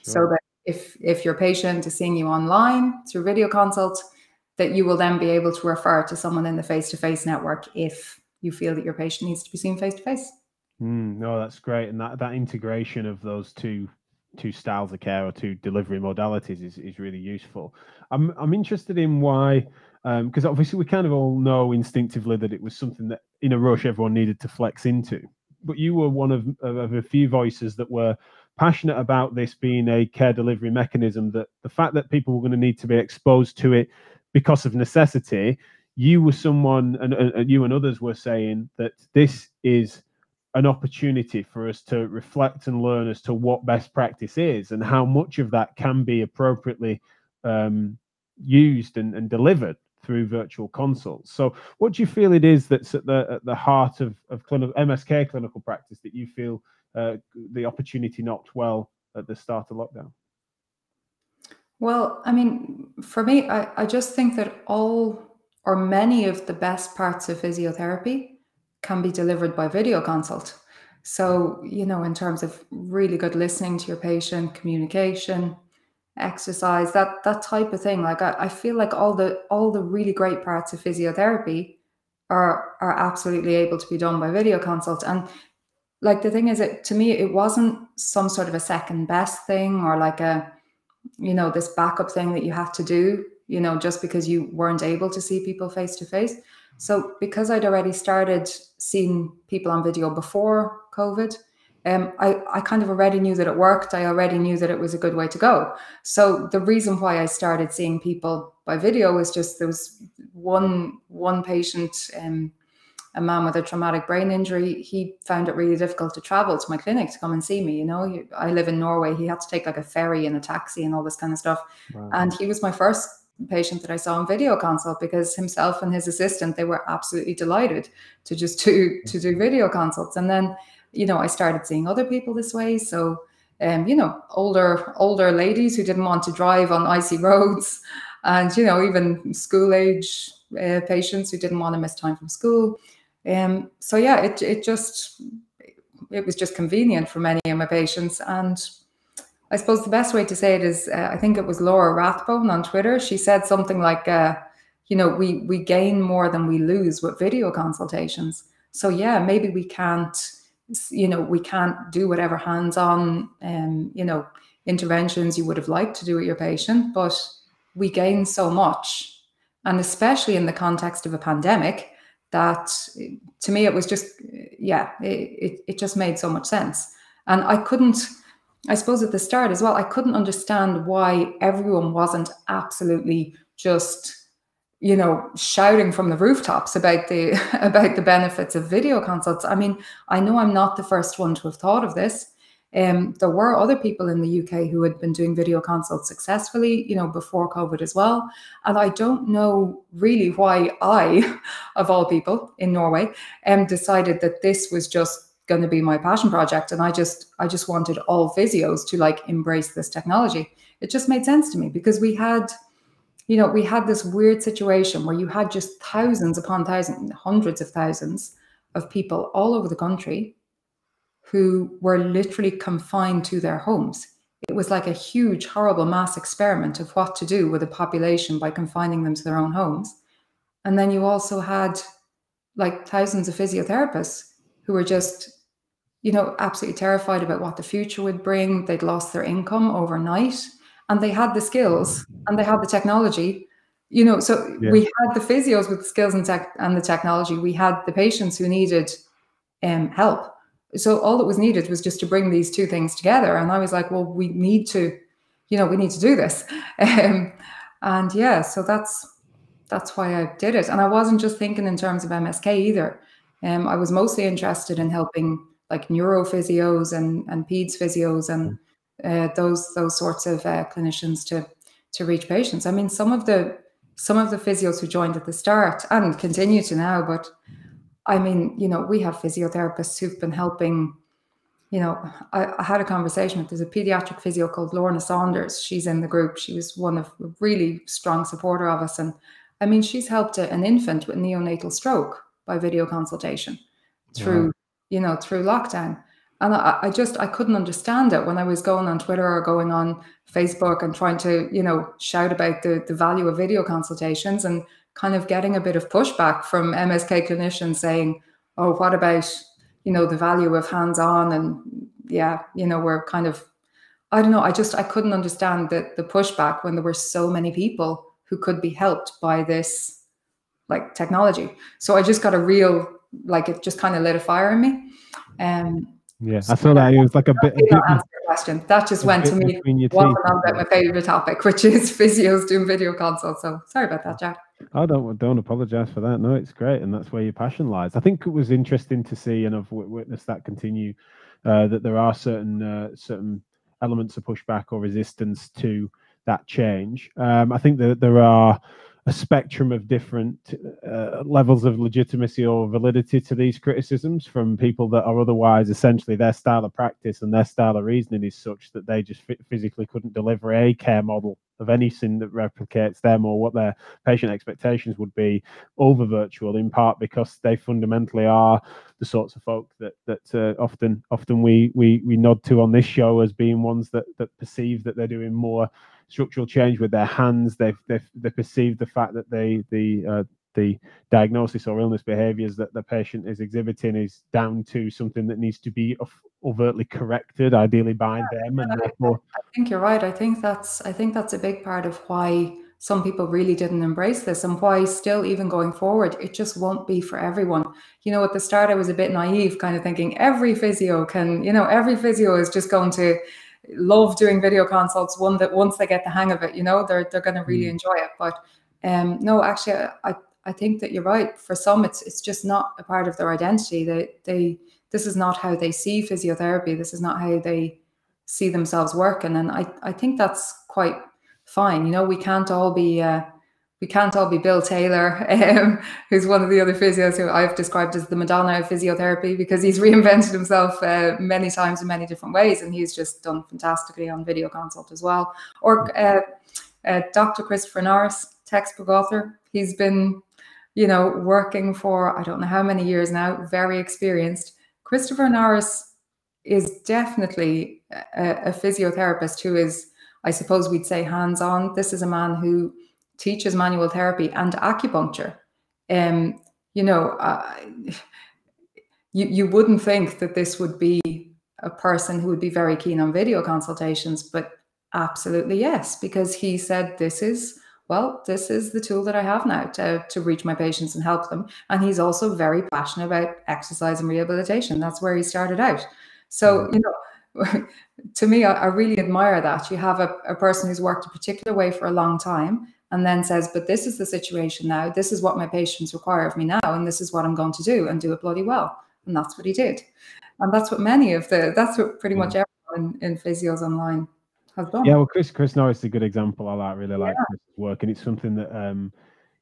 Sure. so that if if your patient is seeing you online through video consult that you will then be able to refer to someone in the face-to-face network if you feel that your patient needs to be seen face-to-face. Mm, no that's great. And that that integration of those two two styles of care or two delivery modalities is, is really useful. I'm I'm interested in why because um, obviously we kind of all know instinctively that it was something that in a rush everyone needed to flex into. But you were one of, of a few voices that were passionate about this being a care delivery mechanism. That the fact that people were going to need to be exposed to it because of necessity. You were someone, and, and you and others were saying that this is an opportunity for us to reflect and learn as to what best practice is and how much of that can be appropriately um, used and, and, delivered through virtual consults. So, what do you feel it is that's at the at the heart of of clinical MSK clinical practice that you feel uh, the opportunity knocked well at the start of lockdown? Well, I mean, for me, I, I just think that all or many of the best parts of physiotherapy can be delivered by video consult. So, you know, in terms of really good listening to your patient, communication, exercise, that that type of thing. Like I, I feel like all the all the really great parts of physiotherapy are are absolutely able to be done by video consult. And like the thing is it to me, it wasn't some sort of a second best thing or like a, you know, this backup thing that you have to do, you know, just because you weren't able to see people face to face so because I'd already started seeing people on video before COVID, um, I, I kind of already knew that it worked. I already knew that it was a good way to go. So the reason why I started seeing people by video was just there was one one patient um, a man with a traumatic brain injury, he found it really difficult to travel to my clinic to come and see me. You know, I live in Norway. He had to take like a ferry and a taxi and all this kind of stuff. Wow. And he was my first patient that I saw on video consult because himself and his assistant they were absolutely delighted to just to to do video consults. And then, you know, I started seeing other people this way. So, um, you know, older older ladies who didn't want to drive on icy roads, (laughs) and you know, even school age uh, patients who didn't want to miss time from school. Um, so yeah, it it just it was just convenient for many of my patients and I suppose the best way to say it is, uh, I think it was Laura Rathbone on Twitter. She said something like, uh, you know, we we gain more than we lose with video consultations. So yeah, maybe we can't, you know, we can't do whatever hands-on, um, you know, interventions you would have liked to do with your patient, but we gain so much, and especially in the context of a pandemic, that to me it was just, yeah, it, it, it just made so much sense, and I couldn't I suppose at the start as well, I couldn't understand why everyone wasn't absolutely just, you know, shouting from the rooftops about the (laughs) about the benefits of video consults. I mean, I know I'm not the first one to have thought of this. Um, there were other people in the UK who had been doing video consults successfully, you know, before COVID as well. And I don't know really why I, (laughs) of all people in Norway, um, decided that this was just going to be my passion project and i just i just wanted all physios to like embrace this technology. It just made sense to me because we had you know we had this weird situation where you had just thousands upon thousands hundreds of thousands of people all over the country who were literally confined to their homes. It was like a huge horrible mass experiment of what to do with a population by confining them to their own homes. And then you also had like thousands of physiotherapists who were just you know, absolutely terrified about what the future would bring. They'd lost their income overnight and they had the skills and they had the technology. You know, so yeah. we had the physios with the skills and tech and the technology. We had the patients who needed um, help. So all that was needed was just to bring these two things together. And I was like, well, we need to, you know, we need to do this. (laughs) Um, and yeah, so that's that's why I did it. And I wasn't just thinking in terms of MSK either. Um, I was mostly interested in helping like neurophysios and and peds physios and uh, those those sorts of uh, clinicians to to reach patients. I mean, some of the some of the physios who joined at the start and continue to now, but I mean, you know, we have physiotherapists who've been helping. You know, I, I had a conversation with there's a pediatric physio called Lorna Saunders. She's in the group. She was one of a really strong supporter of us, and I mean, she's helped a, an infant with neonatal stroke by video consultation through you know, through lockdown. And I, I, just I couldn't understand it when I was going on Twitter or going on Facebook and trying to, you know, shout about the the value of video consultations and kind of getting a bit of pushback from MSK clinicians saying, "Oh, what about, you know, the value of hands-on?" And yeah, you know, we're kind of, I don't know. I just I couldn't understand the the pushback when there were so many people who could be helped by this like technology. So I just got a real like it just kind of lit a fire in me. Um, yeah, I feel that it was like a bit. A bit question. That just went to me. One about my favorite topic, which is (laughs) physios doing video consults. So sorry about that, Jack. I don't don't apologize for that. No, it's great, and that's where your passion lies. I think it was interesting to see, and I've witnessed that continue. Uh, that there are certain uh, certain elements of pushback or resistance to that change. Um, I think that there are a spectrum of different uh, levels of legitimacy or validity to these criticisms from people that are otherwise essentially their style of practice and their style of reasoning is such that they just physically couldn't deliver a care model of anything that replicates them or what their patient expectations would be over virtual in part because they fundamentally are the sorts of folk that that uh, often often we we we nod to on this show as being ones that that perceive that they're doing more structural change with their hands. They've they've they perceive the fact that they the uh, the diagnosis or illness behaviors that the patient is exhibiting is down to something that needs to be overtly corrected, ideally by them. And therefore, I think you're right. I think that's I think that's a big part of why some people really didn't embrace this and why still even going forward it just won't be for everyone you know at the start i was a bit naive kind of thinking every physio can you know every physio is just going to love doing video consults. One that once they get the hang of it, you know, they're they're going to really mm. enjoy it. But um, no, actually, I I think that you're right. For some, it's it's just not a part of their identity. They they this is not how they see physiotherapy. This is not how they see themselves working, and I I think that's quite fine. You know, we can't all be. Uh, we can't all be Bill Taylor, (laughs) um, who's one of the other physios who I've described as the Madonna of physiotherapy because he's (laughs) reinvented himself uh, many times in many different ways, and he's just done fantastically on video consult as well. Or uh, uh, Dr. Christopher Norris, textbook author, he's been, you know, working for I don't know how many years now, very experienced. Christopher Norris is definitely a, a physiotherapist who is, I suppose we'd say, hands-on. This is a man who teaches manual therapy and acupuncture. Um, you know, uh, you you wouldn't think that this would be a person who would be very keen on video consultations, but absolutely yes, because he said this is well, this is the tool that I have now to, to reach my patients and help them. And he's also very passionate about exercise and rehabilitation. That's where he started out. So, mm-hmm. you know, (laughs) to me, I, I really admire that. You have a, a person who's worked a particular way for a long time and then says, but this is the situation now. This is what my patients require of me now. And this is what I'm going to do and do it bloody well. And that's what he did. And that's what many of the, that's what pretty much everyone in, in physios online has done. Yeah, well, Chris, Chris Norris is a good example. I like, really like yeah. Chris's work. And it's something that, um,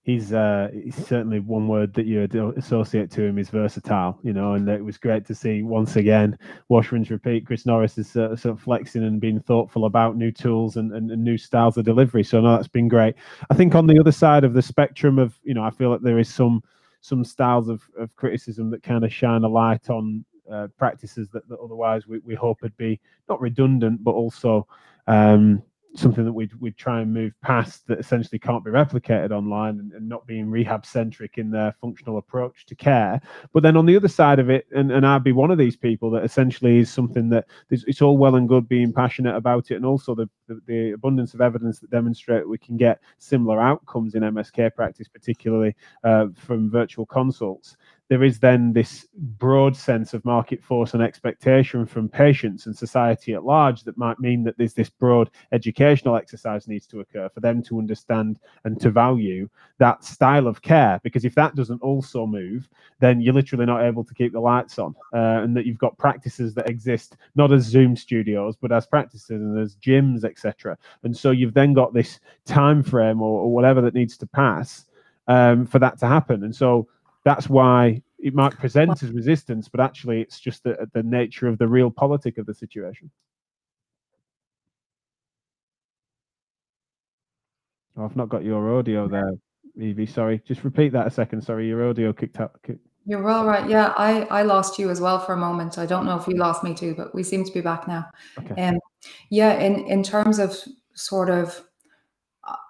he's uh he's certainly one word that you associate to him. Is versatile you know and it was great to see once again wash rinse repeat chris norris is uh, sort of flexing and being thoughtful about new tools and, and, and, new styles of delivery. So no that's been great. I think on the other side of the spectrum of you know i feel like there is some some styles of, of criticism that kind of shine a light on uh, practices that, that otherwise we, we hope would be not redundant but also um something that we'd, we'd try and move past that essentially can't be replicated online and, and, not being rehab centric in their functional approach to care. But then on the other side of it, and, and I'd be one of these people that essentially is something that it's all well and good being passionate about it, and also the, the, the abundance of evidence that demonstrate we can get similar outcomes in MSK practice, particularly uh, from virtual consults there is then this broad sense of market force and expectation from patients and society at large that might mean that there's this broad educational exercise needs to occur for them to understand and to value that style of care. Because if that doesn't also move then you're literally not able to keep the lights on uh, and that you've got practices that exist not as zoom studios but as practices and as gyms etc and so you've then got this time frame or, or whatever that needs to pass um, for that to happen. And so that's why it might present as resistance, but actually it's just the, the nature of the realpolitik of the situation. Oh, I've not got your audio there, Evie. Sorry. Just repeat that a second. Sorry, your audio kicked out. Kicked... You're all right. Yeah, I, I lost you as well for a moment. I don't know if you lost me too, but we seem to be back now. Okay. Um, yeah, in, in terms of sort of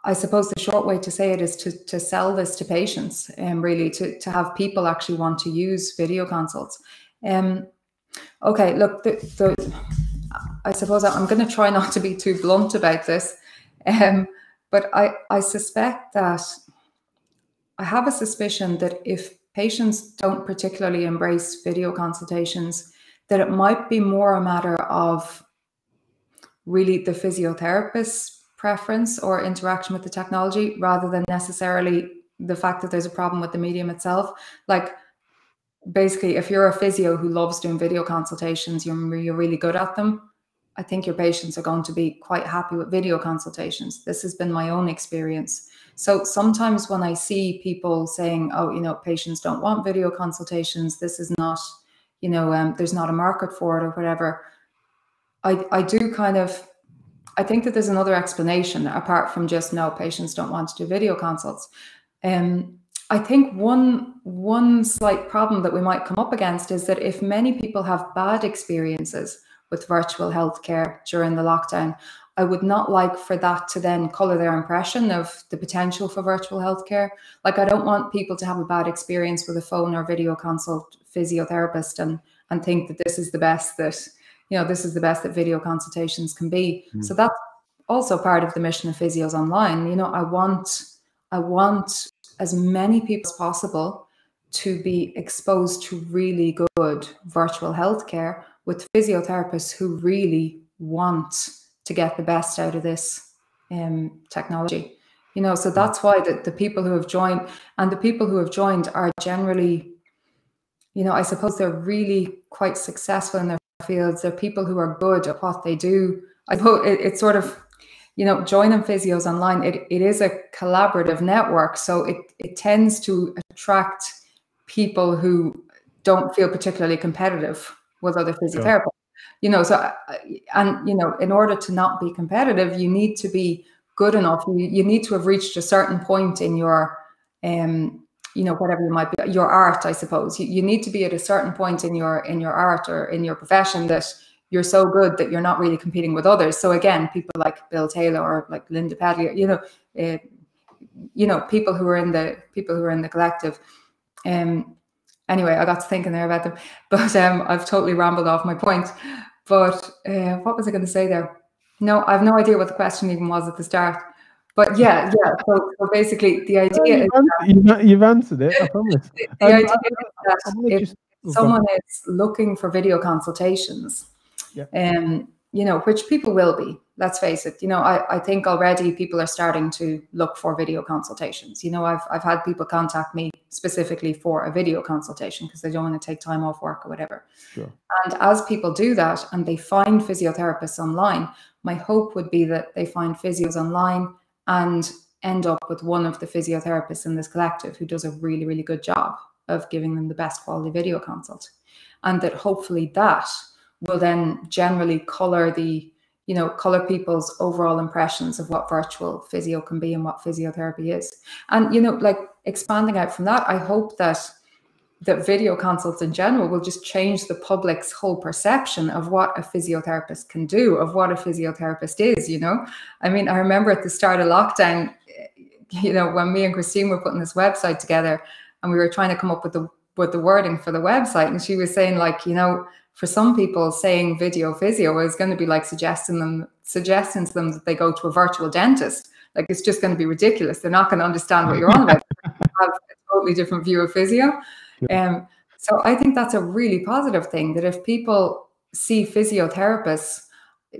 I suppose the short way to say it is to, to sell this to patients and really to, to have people actually want to use video consults. Um, okay, look, the, the, I suppose I'm going to try not to be too blunt about this, um, but I, I suspect that I have a suspicion that if patients don't particularly embrace video consultations, that it might be more a matter of really the physiotherapists preference or interaction with the technology rather than necessarily the fact that there's a problem with the medium itself. Like basically, if you're a physio who loves doing video consultations, you're, you're really good at them. I think your patients are going to be quite happy with video consultations. This has been my own experience. So sometimes when I see people saying, oh, you know, patients don't want video consultations, this is not, you know, um, there's not a market for it or whatever, I, I do kind of I think that there's another explanation apart from just no patients don't want to do video consults. Um, I think one one slight problem that we might come up against is that if many people have bad experiences with virtual healthcare during the lockdown, I would not like for that to then color their impression of the potential for virtual healthcare. Like I don't want people to have a bad experience with a phone or video consult physiotherapist and and think that this is the best that you know, this is the best that video consultations can be. Mm. So that's also part of the mission of Physios Online. You know, I want, I want as many people as possible to be exposed to really good virtual healthcare with physiotherapists who really want to get the best out of this um, technology. You know, so that's why the, the people who have joined and the people who have joined are generally, you know, I suppose they're really quite successful in their fields. They're people who are good at what they do. I suppose it, it's sort of, you know, joining physios online, it, it is a collaborative network. So it, it tends to attract people who don't feel particularly competitive with other physiotherapists. Sure. You know, so, uh, and, you know, in order to not be competitive, you need to be good enough. You, you need to have reached a certain point in your, um, you know, whatever you might be, your art, I suppose. You, you need to be at a certain point in your in your art or in your profession that you're so good that you're not really competing with others. So again, people like Bill Taylor or like Linda Pedley, you know, uh, you know, people who are in the people who are in the collective. Um, anyway, I got to thinking there about them, (laughs) but um, I've totally rambled off my point. But uh, what was I going to say there? No, I have no idea what the question even was at the start. But yeah, yeah. So, so basically, the idea you've, is that, you've answered it. I promise. the, the um, idea I, is that if just, oh, someone is looking for video consultations, yeah. um, you know, which people will be, let's face it, you know, I, I think already people are starting to look for video consultations. You know, I've, I've had people contact me specifically for a video consultation because they don't want to take time off work or whatever. Sure. And as people do that and they find physiotherapists online, my hope would be that they find physios online and end up with one of the physiotherapists in this collective who does a really, really good job of giving them the best quality video consult. And that hopefully that will then generally color the you know, color people's overall impressions of what virtual physio can be and what physiotherapy is. And, you know, like expanding out from that, I hope that that video consults in general will just change the public's whole perception of what a physiotherapist can do, of what a physiotherapist is, you know. I mean, I remember at the start of lockdown, eh, you know, when me and Christine were putting this website together and we were trying to come up with the with the wording for the website. And she was saying, like, you know, for some people saying video physio is going to be like suggesting them suggesting to them that they go to a virtual dentist like it's just going to be ridiculous they're not going to understand what you're on about (laughs) have a totally different view of physio um, so i think that's a really positive thing that if people see physiotherapists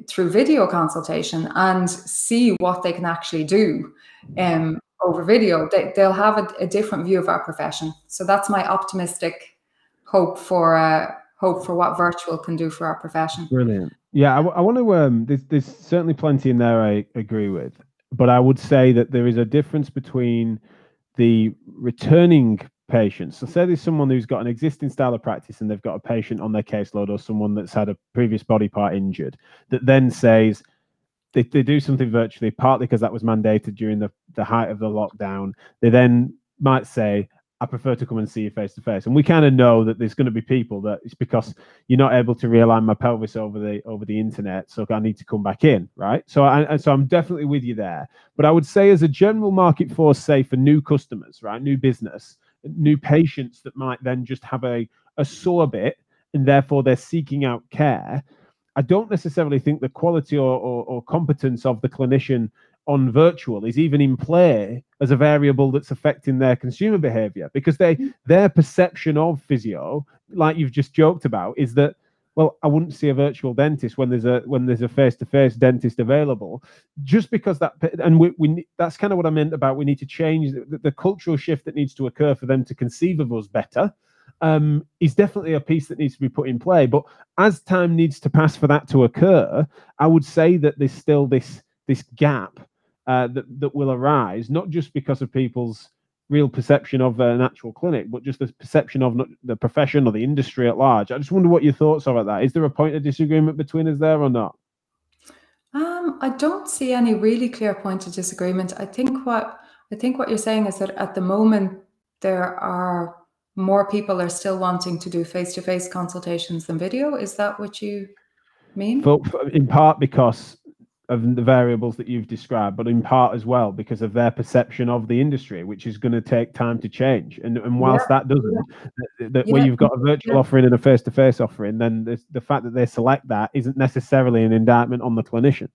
through video consultation and see what they can actually do um, over video they, will have a, a, different view of our profession so that's my optimistic hope for uh, hope for what virtual can do for our profession. Brilliant. Yeah, I, I want to. Um, there's, there's certainly plenty in there I agree with, but I would say that there is a difference between the returning patients. So, say there's someone who's got an existing style of practice and they've got a patient on their caseload or someone that's had a previous body part injured that then says, they, they do something virtually, partly because that was mandated during the, the height of the lockdown. They then might say, I prefer to come and see you face to face. And we kind of know that there's going to be people that it's because you're not able to realign my pelvis over the over the internet, so I need to come back in, right? So I so I'm definitely with you there. But I would say as a general market force, say for new customers, right, new business, new patients that might then just have a a sore bit and therefore they're seeking out care. I don't necessarily think the quality or, or, or competence of the clinician on virtual is even in play as a variable that's affecting their consumer behavior because they mm. their perception of physio like you've just joked about is that well i wouldn't see a virtual dentist when there's a when there's a face-to-face dentist available just because that and we, we that's kind of what i meant about we need to change the, the cultural shift that needs to occur for them to conceive of us better um, is definitely a piece that needs to be put in play. But as time needs to pass for that to occur i would say that there's still this this gap uh, that that will arise, not just because of people's real perception of an actual clinic, but just the perception of the profession or the industry at large. I just wonder what your thoughts are about that. Is there a point of disagreement between us there or not? Um, I don't see any really clear point of disagreement. I think what I think what you're saying is that at the moment there are more people are still wanting to do face-to-face consultations than video. Is that what you mean? For, in part because of the variables that you've described, but in part as well because of their perception of the industry, which is going to take time to change. And and whilst yeah. that doesn't, yeah. that, yeah. when you've got a virtual offering and a face-to-face offering, then the, the fact that they select that isn't necessarily an indictment on the clinician.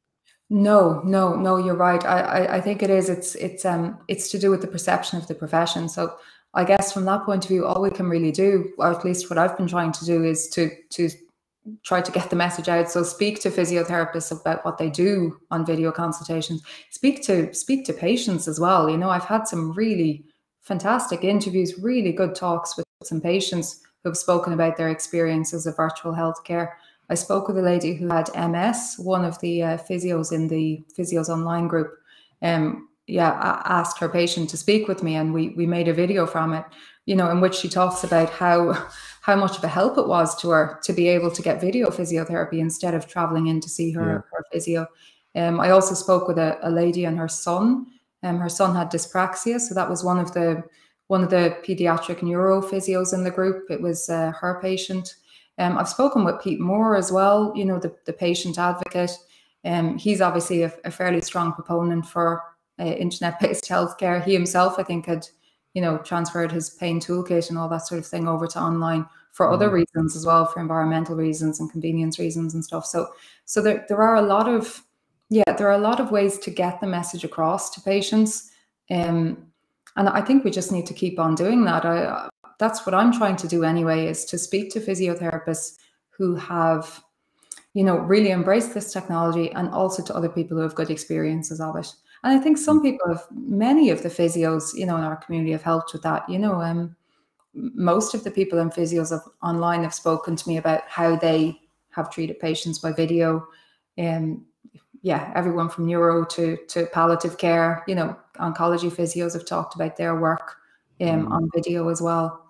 No, no, no, you're right. I, I, I think it is. It's it's um it's to do with the perception of the profession. So I guess from that point of view, all we can really do, or at least what I've been trying to do, is to to try to get the message out. So speak to physiotherapists about what they do on video consultations. Speak to speak to patients as well. You know, I've had some really fantastic interviews, really good talks with some patients who have spoken about their experiences of virtual healthcare. I spoke with a lady who had MS, one of the uh, physios in the physios online group. Um, yeah, I asked her patient to speak with me, and we we made a video from it. You know, in which she talks about how how much of a help it was to her to be able to get video physiotherapy instead of traveling in to see her, yeah. her physio. Um, I also spoke with a, a lady and her son. Um, her son had dyspraxia, so that was one of the one of the pediatric neuro physios in the group. It was uh, her patient. Um, I've spoken with Pete Moore as well. You know, the, the patient advocate. Um, he's obviously a, a fairly strong proponent for uh, internet-based (laughs) healthcare. He himself, I think, had you know, transferred his pain toolkit and all that sort of thing over to online for mm-hmm. other reasons as well, for environmental reasons and convenience reasons and stuff. So, so there, there are a lot of, yeah, there are a lot of ways to get the message across to patients. Um, and I think we just need to keep on doing that. I, that's what I'm trying to do anyway, is to speak to physiotherapists who have, you know, really embraced this technology and also to other people who have good experiences of it. And I think some mm. people have, many of the physios, you know, in our community have helped with that. You know, um, most of the people in physios have, online have spoken to me about how they have treated patients by video. Um, yeah, everyone from neuro to to palliative care, you know, oncology physios have talked about their work um, mm. on video as well.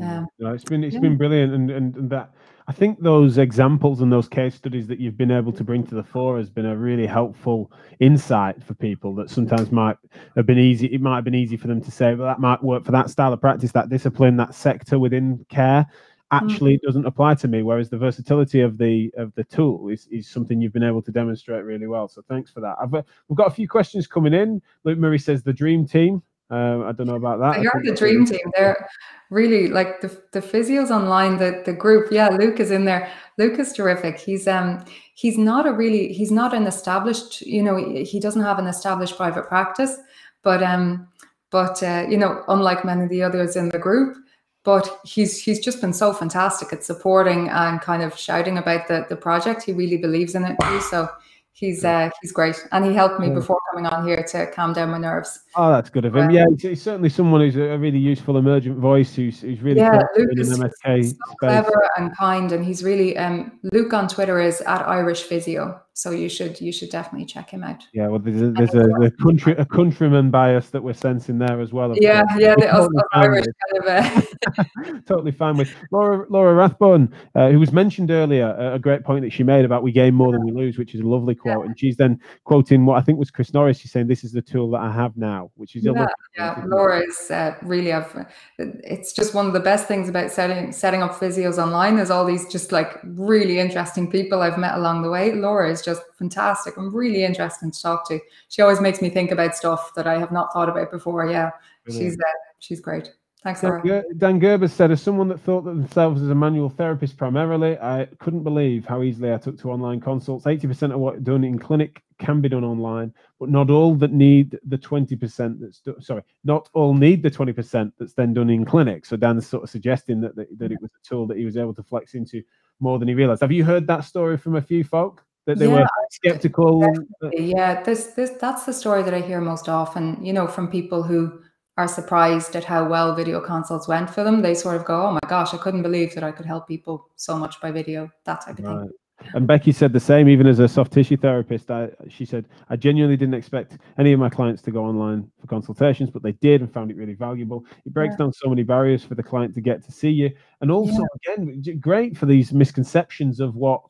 Um, no, it's been it's yeah. been brilliant, and, and and that I think those examples and those case studies that you've been able to bring to the fore has been a really helpful insight for people that sometimes might have been easy. It might have been easy for them to say, well, that might work for that style of practice, that discipline, that sector within care. Actually, mm-hmm. doesn't apply to me. Whereas the versatility of the of the tool is, is something you've been able to demonstrate really well. So thanks for that. I've, uh, we've got a few questions coming in. Luke Murray says the dream team. Um, I don't know about that. They are the dream team. They're really like the, the physios online, the, the group. Yeah, Luke is in there. Luke is terrific. He's um he's not a really he's not an established, you know, he doesn't have an established private practice, but um but uh, you know, unlike many of the others in the group, but he's he's just been so fantastic at supporting and kind of shouting about the the project. He really believes in it too. So he's uh, he's great, and he helped me before coming on here to calm down my nerves. Oh, that's good of him. Um, yeah, he's, he's, certainly someone who's a really useful emergent voice who's, who's really yeah, Luke is MSK so clever and kind, and he's really um, Luke on Twitter is at Irish Physio, so you should you should definitely check him out. Yeah, well, there's a, there's a, a country a countryman bias that we're sensing there as well. Yeah, course. yeah, the totally Irish kind of. Uh... (laughs) totally fine with Laura Laura Rathbone, uh, who was mentioned earlier. A great point that she made about we gain more than we lose, which is a lovely quote, yeah. and she's then quoting what I think was Chris Norris. She's saying this is the tool that I have now, which is yeah, yeah. Laura is uh, really. I've, it's just one of the best things about setting setting up physios online There's all these just like really interesting people I've met along the way. Laura is just fantastic. I'm really interesting to talk to. She always makes me think about stuff that I have not thought about before. Yeah, Brilliant. she's uh, she's great. Thanks, Laura. Dan Gerber said, as someone that thought that themselves as a manual therapist primarily, I couldn't believe how easily I took to online consults. 80% of what done in clinic can be done online, but not all that need the 20% that's do- sorry, not all need the 20% that's then done in clinic. So Dan's sort of suggesting that, that, that it was a tool that he was able to flex into more than he realized. Have you heard that story from a few folk? That they yeah, were skeptical. Uh, yeah, this this that's the story that I hear most often, you know, from people who are surprised at how well video consults went for them. They sort of go, "Oh my gosh, I couldn't believe that I could help people so much by video." That type of right. thing. And Becky said the same. Even as a soft tissue therapist, I, she said I genuinely didn't expect any of my clients to go online for consultations, but they did and found it really valuable. It breaks yeah. down so many barriers for the client to get to see you, and also yeah. again, great for these misconceptions of what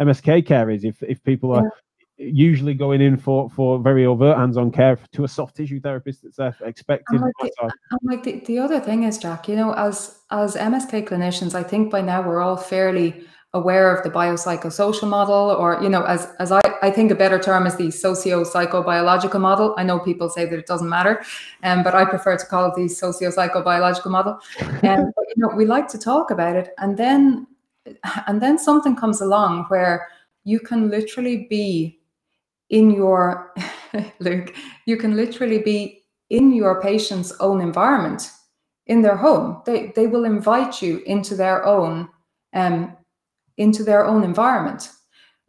MSK care is. If if people are usually going in for for very overt hands-on care to a soft tissue therapist that's uh, expected. like, the, like the, the other thing is, Jack, you know, as as MSK clinicians, I think by now we're all fairly aware of the biopsychosocial model, or you know, as as I, I think a better term is the socio-psychobiological model. I know people say that it doesn't matter, um, but I prefer to call it the socio-psychobiological model. And (laughs) um, but, you know, we like to talk about it, and then and then something comes along where you can literally be in your (laughs) Luke, you can literally be in your patient's own environment, in their home. They they will invite you into their own um, into their own environment.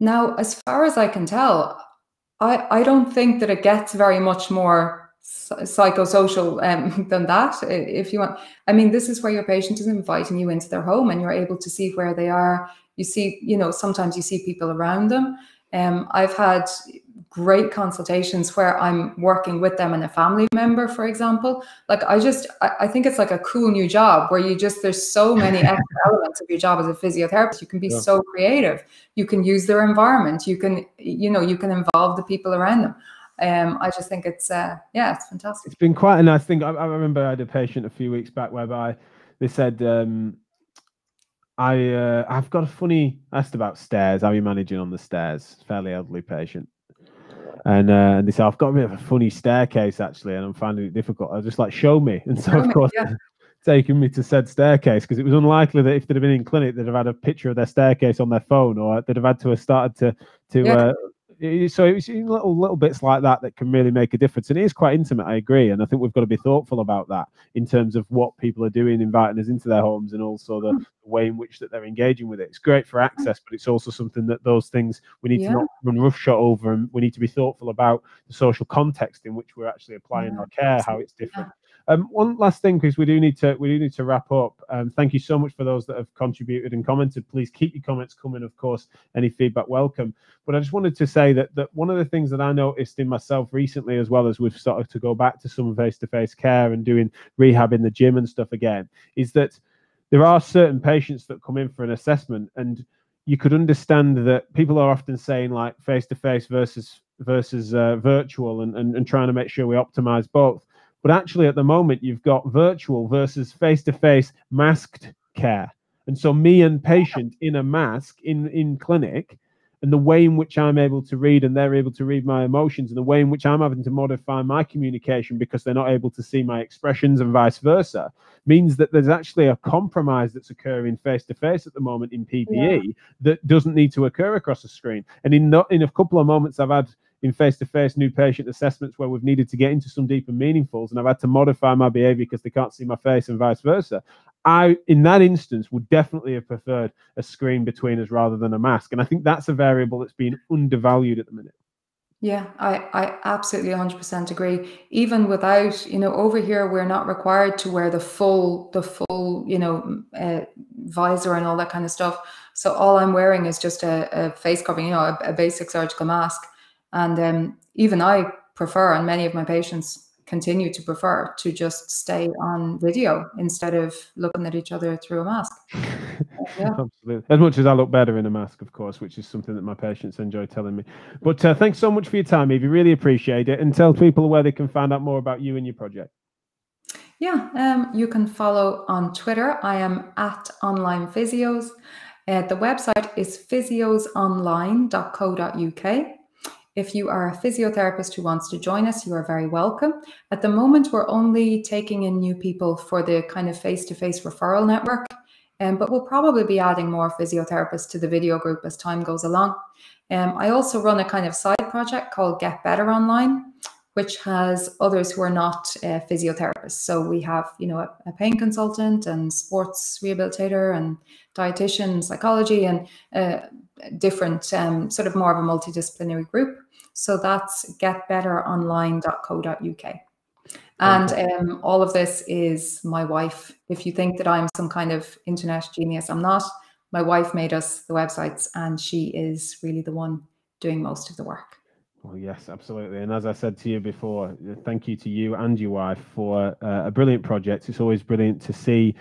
Now, as far as I can tell, I, I don't think that it gets very much more psychosocial um, (laughs) than that. If you want, I mean, this is where your patient is inviting you into their home and you're able to see where they are. You see, you know, sometimes you see people around them. Um, I've had great consultations where I'm working with them and a family member, for example. Like I just, I, I think it's like a cool new job where you just, there's so many (laughs) extra elements of your job as a physiotherapist. You can be yeah. so creative. You can use their environment. You can, you know, you can involve the people around them. Um, I just think it's, uh, yeah, it's fantastic. It's been quite a nice thing. I, I remember I had a patient a few weeks back whereby they said, um, I uh, I've got a funny asked about stairs. How are you managing on the stairs? Fairly elderly patient. And uh, and they said, I've got a bit of a funny staircase actually, and I'm finding it difficult. I was just like, show me. (laughs) And so, show of course, yeah. (laughs) taking me to said staircase because it was unlikely that if they'd have been in clinic, they'd have had a picture of their staircase on their phone, or they'd have had to have started to to yeah. uh, so it's little little bits like that that can really make a difference and it is quite intimate i agree and i think we've got to be thoughtful about that in terms of what people are doing inviting us into their homes and also the, hmm. way in which that they're engaging with it it's great for access but it's also something that those things we need yeah. to not run roughshod over and we need to be thoughtful about the social context in which we're actually applying yeah. our care how it's different yeah. Um, one last thing, because we do need to we do need to wrap up. Um, thank you so much for those that have contributed and commented. Please keep your comments coming. Of course, any feedback welcome. But I just wanted to say that that one of the things that I noticed in myself recently, as well as we've started to go back to some face-to-face care and doing rehab in the gym and stuff again, is that there are certain patients that come in for an assessment and you could understand that people are often saying like face to face versus versus uh, virtual and, and and trying to make sure we optimize both but actually, at the moment, you've got virtual versus face to face masked care. And so, me and patient in a mask in, in clinic, and the way in which I'm able to read and they're able to read my emotions, and the way in which I'm having to modify my communication because they're not able to see my expressions and vice versa, means that there's actually a compromise that's occurring face to face at the moment in PPE yeah. that doesn't need to occur across a screen. And in not, in a couple of moments, I've had in face-to-face new patient assessments where we've needed to get into some deeper meaningfuls and I've had to modify my behavior because they can't see my face and vice versa. I, in that instance, would definitely have preferred a screen between us rather than a mask. And I think that's a variable that's been undervalued at the minute. Yeah, I, I absolutely 100% agree. Even without, you know, over here, we're not required to wear the full, the full, you know, uh, visor and all that kind of stuff. So all I'm wearing is just a, a face covering, you know, a, a basic surgical mask. And um, even I prefer, and many of my patients continue to prefer to just stay on video instead of looking at each other through a mask. (laughs) yeah. Absolutely. As much as I look better in a mask, of course, which is something that my patients enjoy telling me. But uh, thanks so much for your time, Evie. Really appreciate it. And tell people where they can find out more about you and your project. Yeah, um, you can follow on Twitter. I am at online physios. Uh, the website is physiosonline.co.uk. If you are a physiotherapist who wants to join us, you are very welcome. At the moment, we're only taking in new people for the kind of face to face referral network, um, but we'll probably be adding more physiotherapists to the video group as time goes along. Um, I also run a kind of side project called Get Better Online, which has others who are not uh, physiotherapists. So we have, you know, a, a, pain consultant and sports rehabilitator and dietitian, psychology, and uh, different um, sort of more of a multidisciplinary group. So that's getbetteronline.co.uk. And um, all of this is my wife. If you think that I'm some kind of internet genius, I'm not. My wife made us the websites, and she is really the one doing most of the work. Well, yes, absolutely. And as I said to you before, thank you to you and your wife for uh, a brilliant project. It's always brilliant to see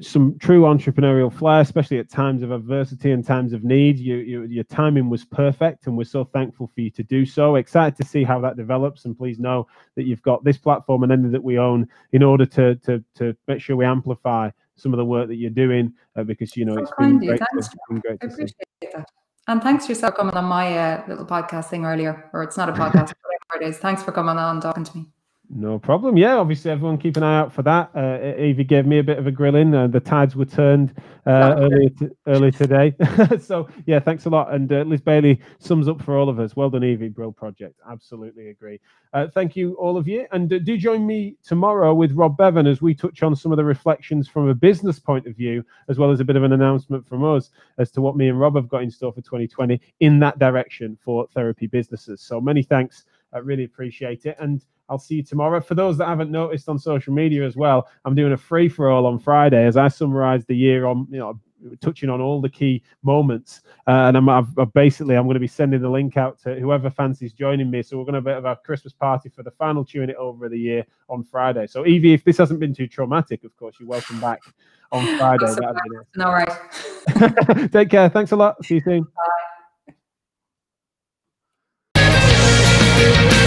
some true entrepreneurial flair, especially at times of adversity and times of need. You, you, your timing was perfect, and we're so thankful for you to do so. Excited to see how that develops, and please know that you've got this platform and any that we own in order to to to make sure we amplify some of the work that you're doing uh, because you know it's been great, to, been great, I appreciate see. that. And thanks yourself for coming on my uh, little podcast thing earlier, or it's not a podcast, (laughs) whatever it is. Thanks for coming on and talking to me. No problem. Yeah, obviously everyone keep an eye out for that. Uh, Evie gave me a bit of a grilling. Uh, the tides were turned uh, early t- today. (laughs) so yeah, thanks a lot. And uh, Liz Bailey sums up for all of us. Well done, Evie. Brill project. Absolutely agree. Uh, thank you all of you, and uh, do join me tomorrow with Rob Bevan as we touch on some of the reflections from a business point of view, as well as a bit of an announcement from us as to what me and Rob have got in store for 2020 in that direction for therapy businesses. So many thanks. I really appreciate it. And I'll see you tomorrow. For those that haven't noticed on social media as well, I'm doing a free for all on Friday as I summarize the year on, you know, touching on all the key moments. Uh, and I'm I've, I've basically I'm going to be sending the link out to whoever fancies joining me. So we're going to have a Christmas party for the final chewing it over of the year on Friday. So Evie, if this hasn't been too traumatic, of course, you're welcome back on (laughs) Friday. All right. (laughs) Take care. Thanks a lot. See you soon. Bye.